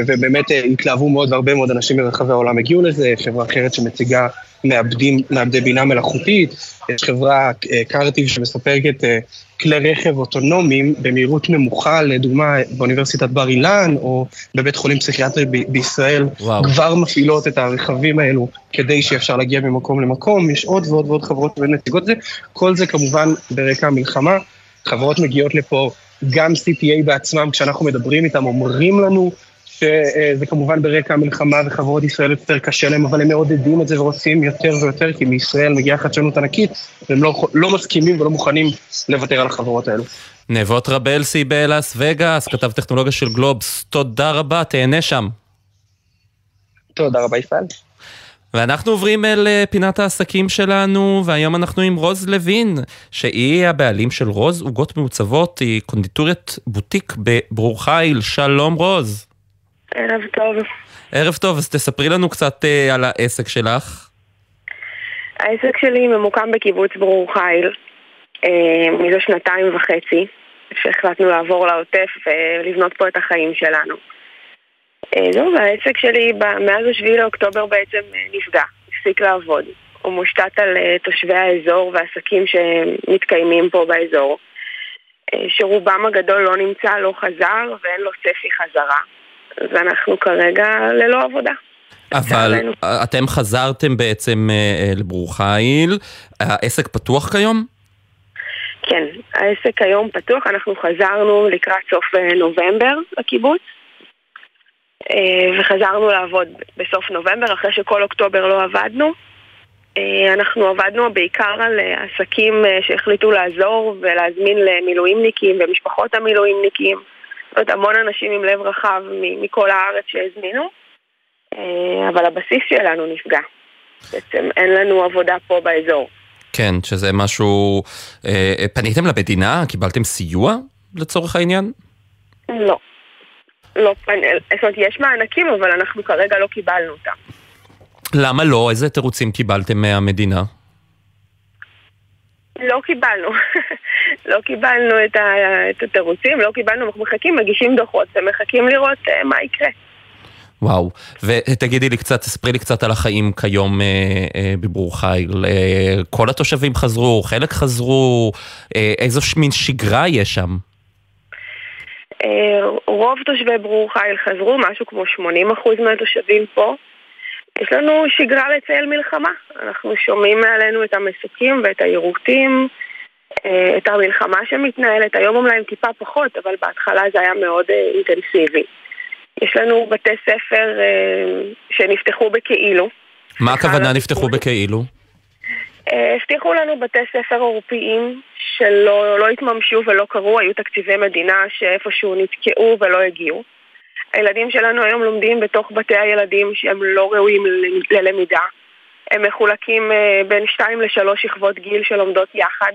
ובאמת התלהבו מאוד, והרבה מאוד אנשים מרחבי העולם הגיעו לזה, חברה אחרת שמציגה מעבדים, מעבדי בינה מלאכותית, יש חברה קרטיב שמספקת כלי רכב אוטונומיים במהירות נמוכה, לדוגמה באוניברסיטת בר אילן, או בבית חולים פסיכיאטרי ב- בישראל, וואו. כבר מפעילות את הרכבים האלו כדי שאפשר להגיע ממקום למקום, יש עוד ועוד ועוד חברות ונציגות את זה, כל זה כמובן ברקע המלחמה, חברות מגיעות לפה, גם CTA בעצמם, כשאנחנו מדברים איתם, אומרים לנו שזה כמובן ברקע המלחמה וחברות ישראל יותר קשה להם, אבל הם מעודדים את זה ורוצים יותר ויותר, כי מישראל מגיעה חדשנות ענקית, והם לא, לא מסכימים ולא מוכנים לוותר על החברות האלו. נבות רבלסי בלאס וגאס, כתב טכנולוגיה של גלובס, תודה רבה, תהנה שם. תודה רבה, ישראל. ואנחנו עוברים אל אה, פינת העסקים שלנו, והיום אנחנו עם רוז לוין, שהיא הבעלים של רוז עוגות מעוצבות, היא קונדיטוריית בוטיק בברור חיל. שלום רוז. ערב טוב. ערב טוב, אז תספרי לנו קצת uh, על העסק שלך. העסק שלי ממוקם בקיבוץ ברור חיל, uh, מזה שנתיים וחצי, שהחלטנו לעבור לעוטף ולבנות פה את החיים שלנו. זהו, והעסק שלי מאז השביעי לאוקטובר בעצם נפגע, הפסיק לעבוד. הוא מושתת על uh, תושבי האזור ועסקים שמתקיימים פה באזור, שרובם הגדול לא נמצא, לא חזר ואין לו צפי חזרה. ואנחנו כרגע ללא עבודה. אבל אתם חזרתם בעצם אה, אה, לברור חיל, העסק פתוח כיום? כן, העסק היום פתוח, אנחנו חזרנו לקראת סוף אה, נובמבר לקיבוץ וחזרנו לעבוד בסוף נובמבר אחרי שכל אוקטובר לא עבדנו. אנחנו עבדנו בעיקר על עסקים שהחליטו לעזור ולהזמין למילואימניקים ומשפחות המילואימניקים. זאת המון אנשים עם לב רחב מכל הארץ שהזמינו, אה, אבל הבסיס שלנו נפגע. בעצם אין לנו עבודה פה באזור. כן, שזה משהו... אה, פניתם למדינה? קיבלתם סיוע לצורך העניין? לא. לא. זאת אומרת, יש מענקים, אבל אנחנו כרגע לא קיבלנו אותם. למה לא? איזה תירוצים קיבלתם מהמדינה? לא קיבלנו. <laughs> לא קיבלנו את, ה, את התירוצים, לא קיבלנו, אנחנו מחכים, מגישים דוחות ומחכים לראות uh, מה יקרה. וואו, ותגידי לי קצת, תספרי לי קצת על החיים כיום אה, אה, בברור חיל. אה, כל התושבים חזרו, חלק חזרו, אה, איזו מין שגרה יש שם? אה, רוב תושבי ברור חיל חזרו, משהו כמו 80% מהתושבים פה. יש לנו שגרה לצייל מלחמה. אנחנו שומעים מעלינו את המסוקים ואת היירוטים. אה, את המלחמה שמתנהלת, היום אומנם טיפה פחות, אבל בהתחלה זה היה מאוד אה, אינטנסיבי. יש לנו בתי ספר שנפתחו בכאילו. מה הכוונה נפתחו בכאילו? הבטיחו לנו בתי ספר עורפיים שלא לא התממשו ולא קרו, היו תקציבי מדינה שאיפשהו נתקעו ולא הגיעו. הילדים שלנו היום לומדים בתוך בתי הילדים שהם לא ראויים ללמידה. הם מחולקים בין שתיים לשלוש שכבות גיל שלומדות יחד.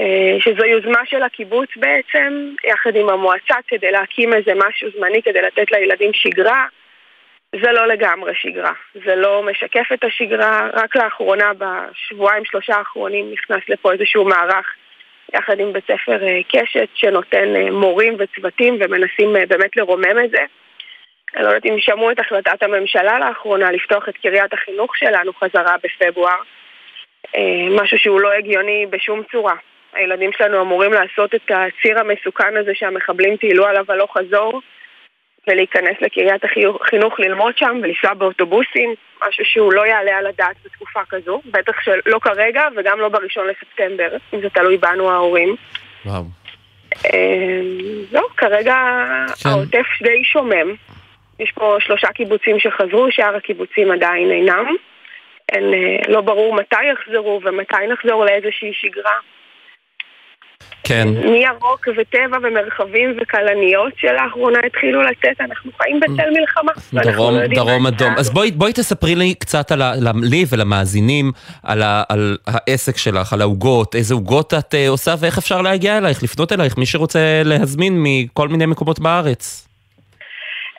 אה, שזו יוזמה של הקיבוץ בעצם, יחד עם המועצה, כדי להקים איזה משהו זמני כדי לתת לילדים שגרה. זה לא לגמרי שגרה, זה לא משקף את השגרה, רק לאחרונה, בשבועיים שלושה האחרונים, נכנס לפה איזשהו מערך יחד עם בית ספר אה, קשת שנותן אה, מורים וצוותים ומנסים באמת לרומם את זה. אני לא יודעת אם שמעו את החלטת הממשלה לאחרונה לפתוח את קריית החינוך שלנו חזרה בפברואר, משהו שהוא לא הגיוני בשום צורה. הילדים שלנו אמורים לעשות את הציר המסוכן הזה שהמחבלים טיילו עליו הלוך חזור ולהיכנס לקריית החינוך ללמוד שם ולנסוע באוטובוסים, משהו שהוא לא יעלה על הדעת בתקופה כזו, בטח שלא כרגע וגם לא בראשון לספטמבר, אם זה תלוי בנו ההורים. וואו. אה, זהו, כרגע כן. העוטף די שומם. יש פה שלושה קיבוצים שחזרו, שאר הקיבוצים עדיין אינם. אין, אה, לא ברור מתי יחזרו ומתי נחזור לאיזושהי שגרה. כן. מירוק וטבע ומרחבים וכלניות שלאחרונה התחילו לצאת, אנחנו חיים בצל מלחמה. דרום, דרום אדום. אז בואי, בואי תספרי לי קצת על ה, לי ולמאזינים על, ה, על העסק שלך, על העוגות, איזה עוגות את uh, עושה ואיך אפשר להגיע אלייך, לפנות אלייך, מי שרוצה להזמין מכל מיני מקומות בארץ.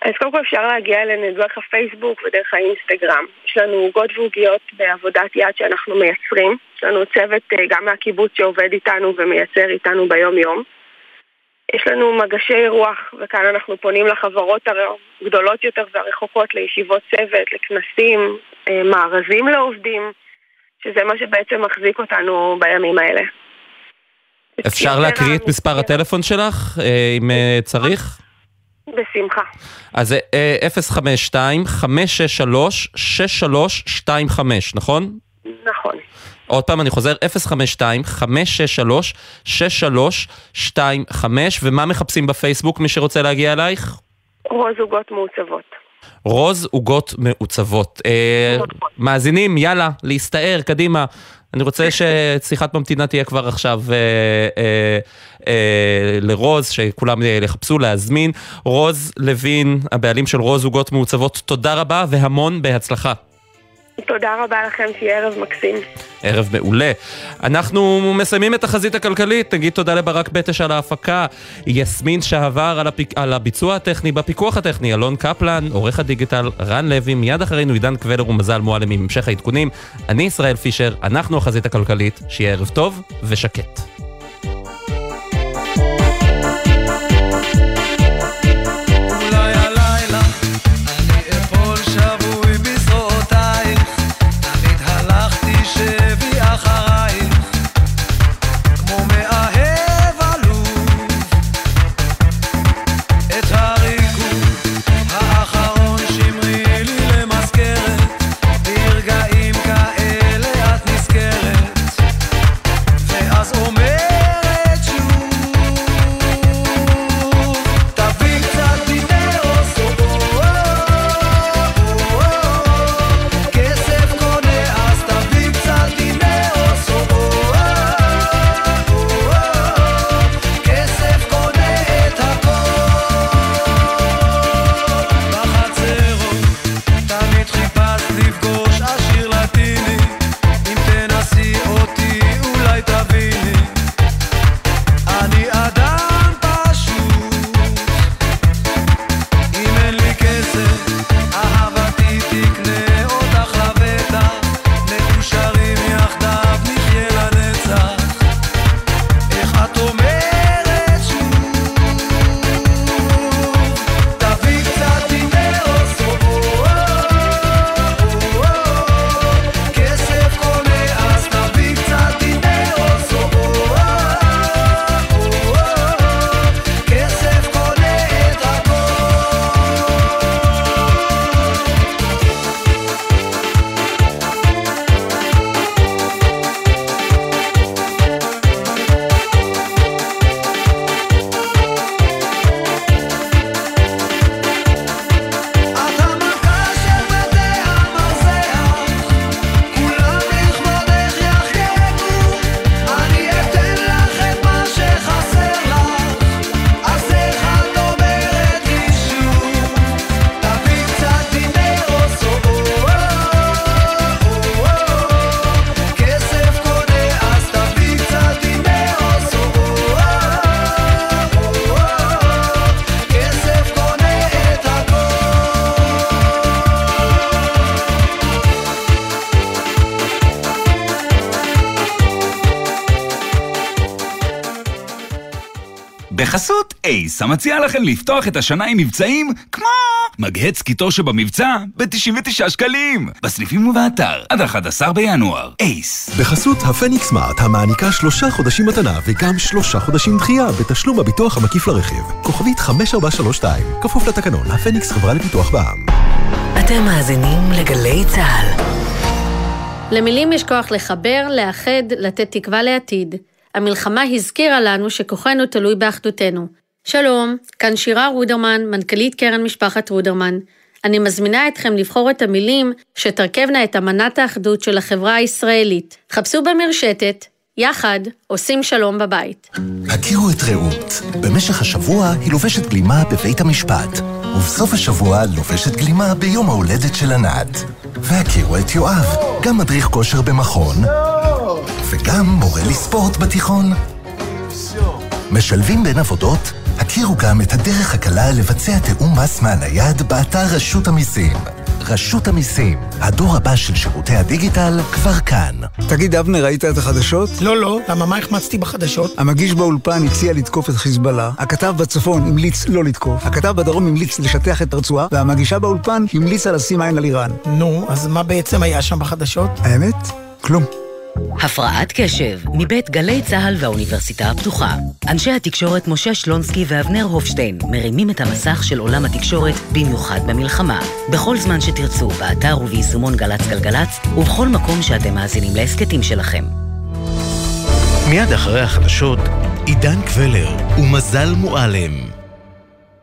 אז קודם כל אפשר להגיע אלינו דרך הפייסבוק ודרך האינסטגרם. יש לנו עוגות ועוגיות בעבודת יד שאנחנו מייצרים. יש לנו צוות אה, גם מהקיבוץ שעובד איתנו ומייצר איתנו ביום-יום. יש לנו מגשי רוח, וכאן אנחנו פונים לחברות הגדולות יותר והרחוקות, לישיבות צוות, לכנסים, אה, מארזים לעובדים, שזה מה שבעצם מחזיק אותנו בימים האלה. אפשר להקריא את מספר הטלפון שלך, אה, אם צריך? בשמחה. אז זה 052-563-6325, נכון? נכון. עוד פעם אני חוזר, 052-563-6325, ומה מחפשים בפייסבוק, מי שרוצה להגיע אלייך? רוז עוגות מעוצבות. רוז עוגות מעוצבות. אה, מאזינים, יאללה, להסתער, קדימה. אני רוצה ששיחת ממתינה תהיה כבר עכשיו אה, אה, אה, לרוז, שכולם יחפשו להזמין. רוז לוין, הבעלים של רוז עוגות מעוצבות, תודה רבה והמון בהצלחה. תודה רבה לכם, שיהיה ערב מקסים. ערב מעולה. אנחנו מסיימים את החזית הכלכלית, נגיד תודה לברק בטש על ההפקה, יסמין שעבר על, הפיק... על הביצוע הטכני בפיקוח הטכני, אלון קפלן, עורך הדיגיטל רן לוי, מיד אחרינו עידן קבלר ומזל מועלם עם המשך העדכונים. אני ישראל פישר, אנחנו החזית הכלכלית, שיהיה ערב טוב ושקט. בחסות אייס, המציע לכם לפתוח את השנה עם מבצעים כמו מגהץ קיטור שבמבצע ב-99 שקלים. בסניפים ובאתר עד 11 בינואר. אייס. בחסות הפניקס סמארט, המעניקה שלושה חודשים מתנה וגם שלושה חודשים דחייה בתשלום הביטוח המקיף לרכיב. כוכבית 5432, כפוף לתקנון, הפניקס חברה לפיתוח בע"מ. אתם מאזינים לגלי צה"ל. למילים יש כוח לחבר, לאחד, לתת תקווה לעתיד. המלחמה הזכירה לנו שכוחנו תלוי באחדותנו. שלום, כאן שירה רודרמן, מנכ"לית קרן משפחת רודרמן. אני מזמינה אתכם לבחור את המילים שתרכבנה את אמנת האחדות של החברה הישראלית. חפשו במרשתת, יחד עושים שלום בבית. הכירו את רעות. במשך השבוע היא לובשת גלימה בבית המשפט, ובסוף השבוע לובשת גלימה ביום ההולדת של ענת. והכירו את יואב, גם מדריך כושר במכון, וגם מורה לספורט בתיכון. משלבים בין עבודות? הכירו גם את הדרך הקלה לבצע תיאום מס מהנייד באתר רשות המיסים. רשות המיסים. הדור הבא של שירותי הדיגיטל כבר כאן. תגיד, אבנר, ראית את החדשות? לא, לא. למה, מה החמצתי בחדשות? המגיש באולפן הציע לתקוף את חיזבאללה, הכתב בצפון המליץ לא לתקוף, הכתב בדרום המליץ לשטח את הרצועה, והמגישה באולפן המליצה לשים עין על איראן. נו, אז מה בעצם היה שם בחדשות? האמת? כלום. הפרעת קשב, מבית גלי צה"ל והאוניברסיטה הפתוחה. אנשי התקשורת משה שלונסקי ואבנר הופשטיין מרימים את המסך של עולם התקשורת, במיוחד במלחמה. בכל זמן שתרצו, באתר וביישומון גל"צ גלגלצ, ובכל מקום שאתם מאזינים להסכתים שלכם. מיד אחרי החדשות, עידן קבלר ומזל מועלם.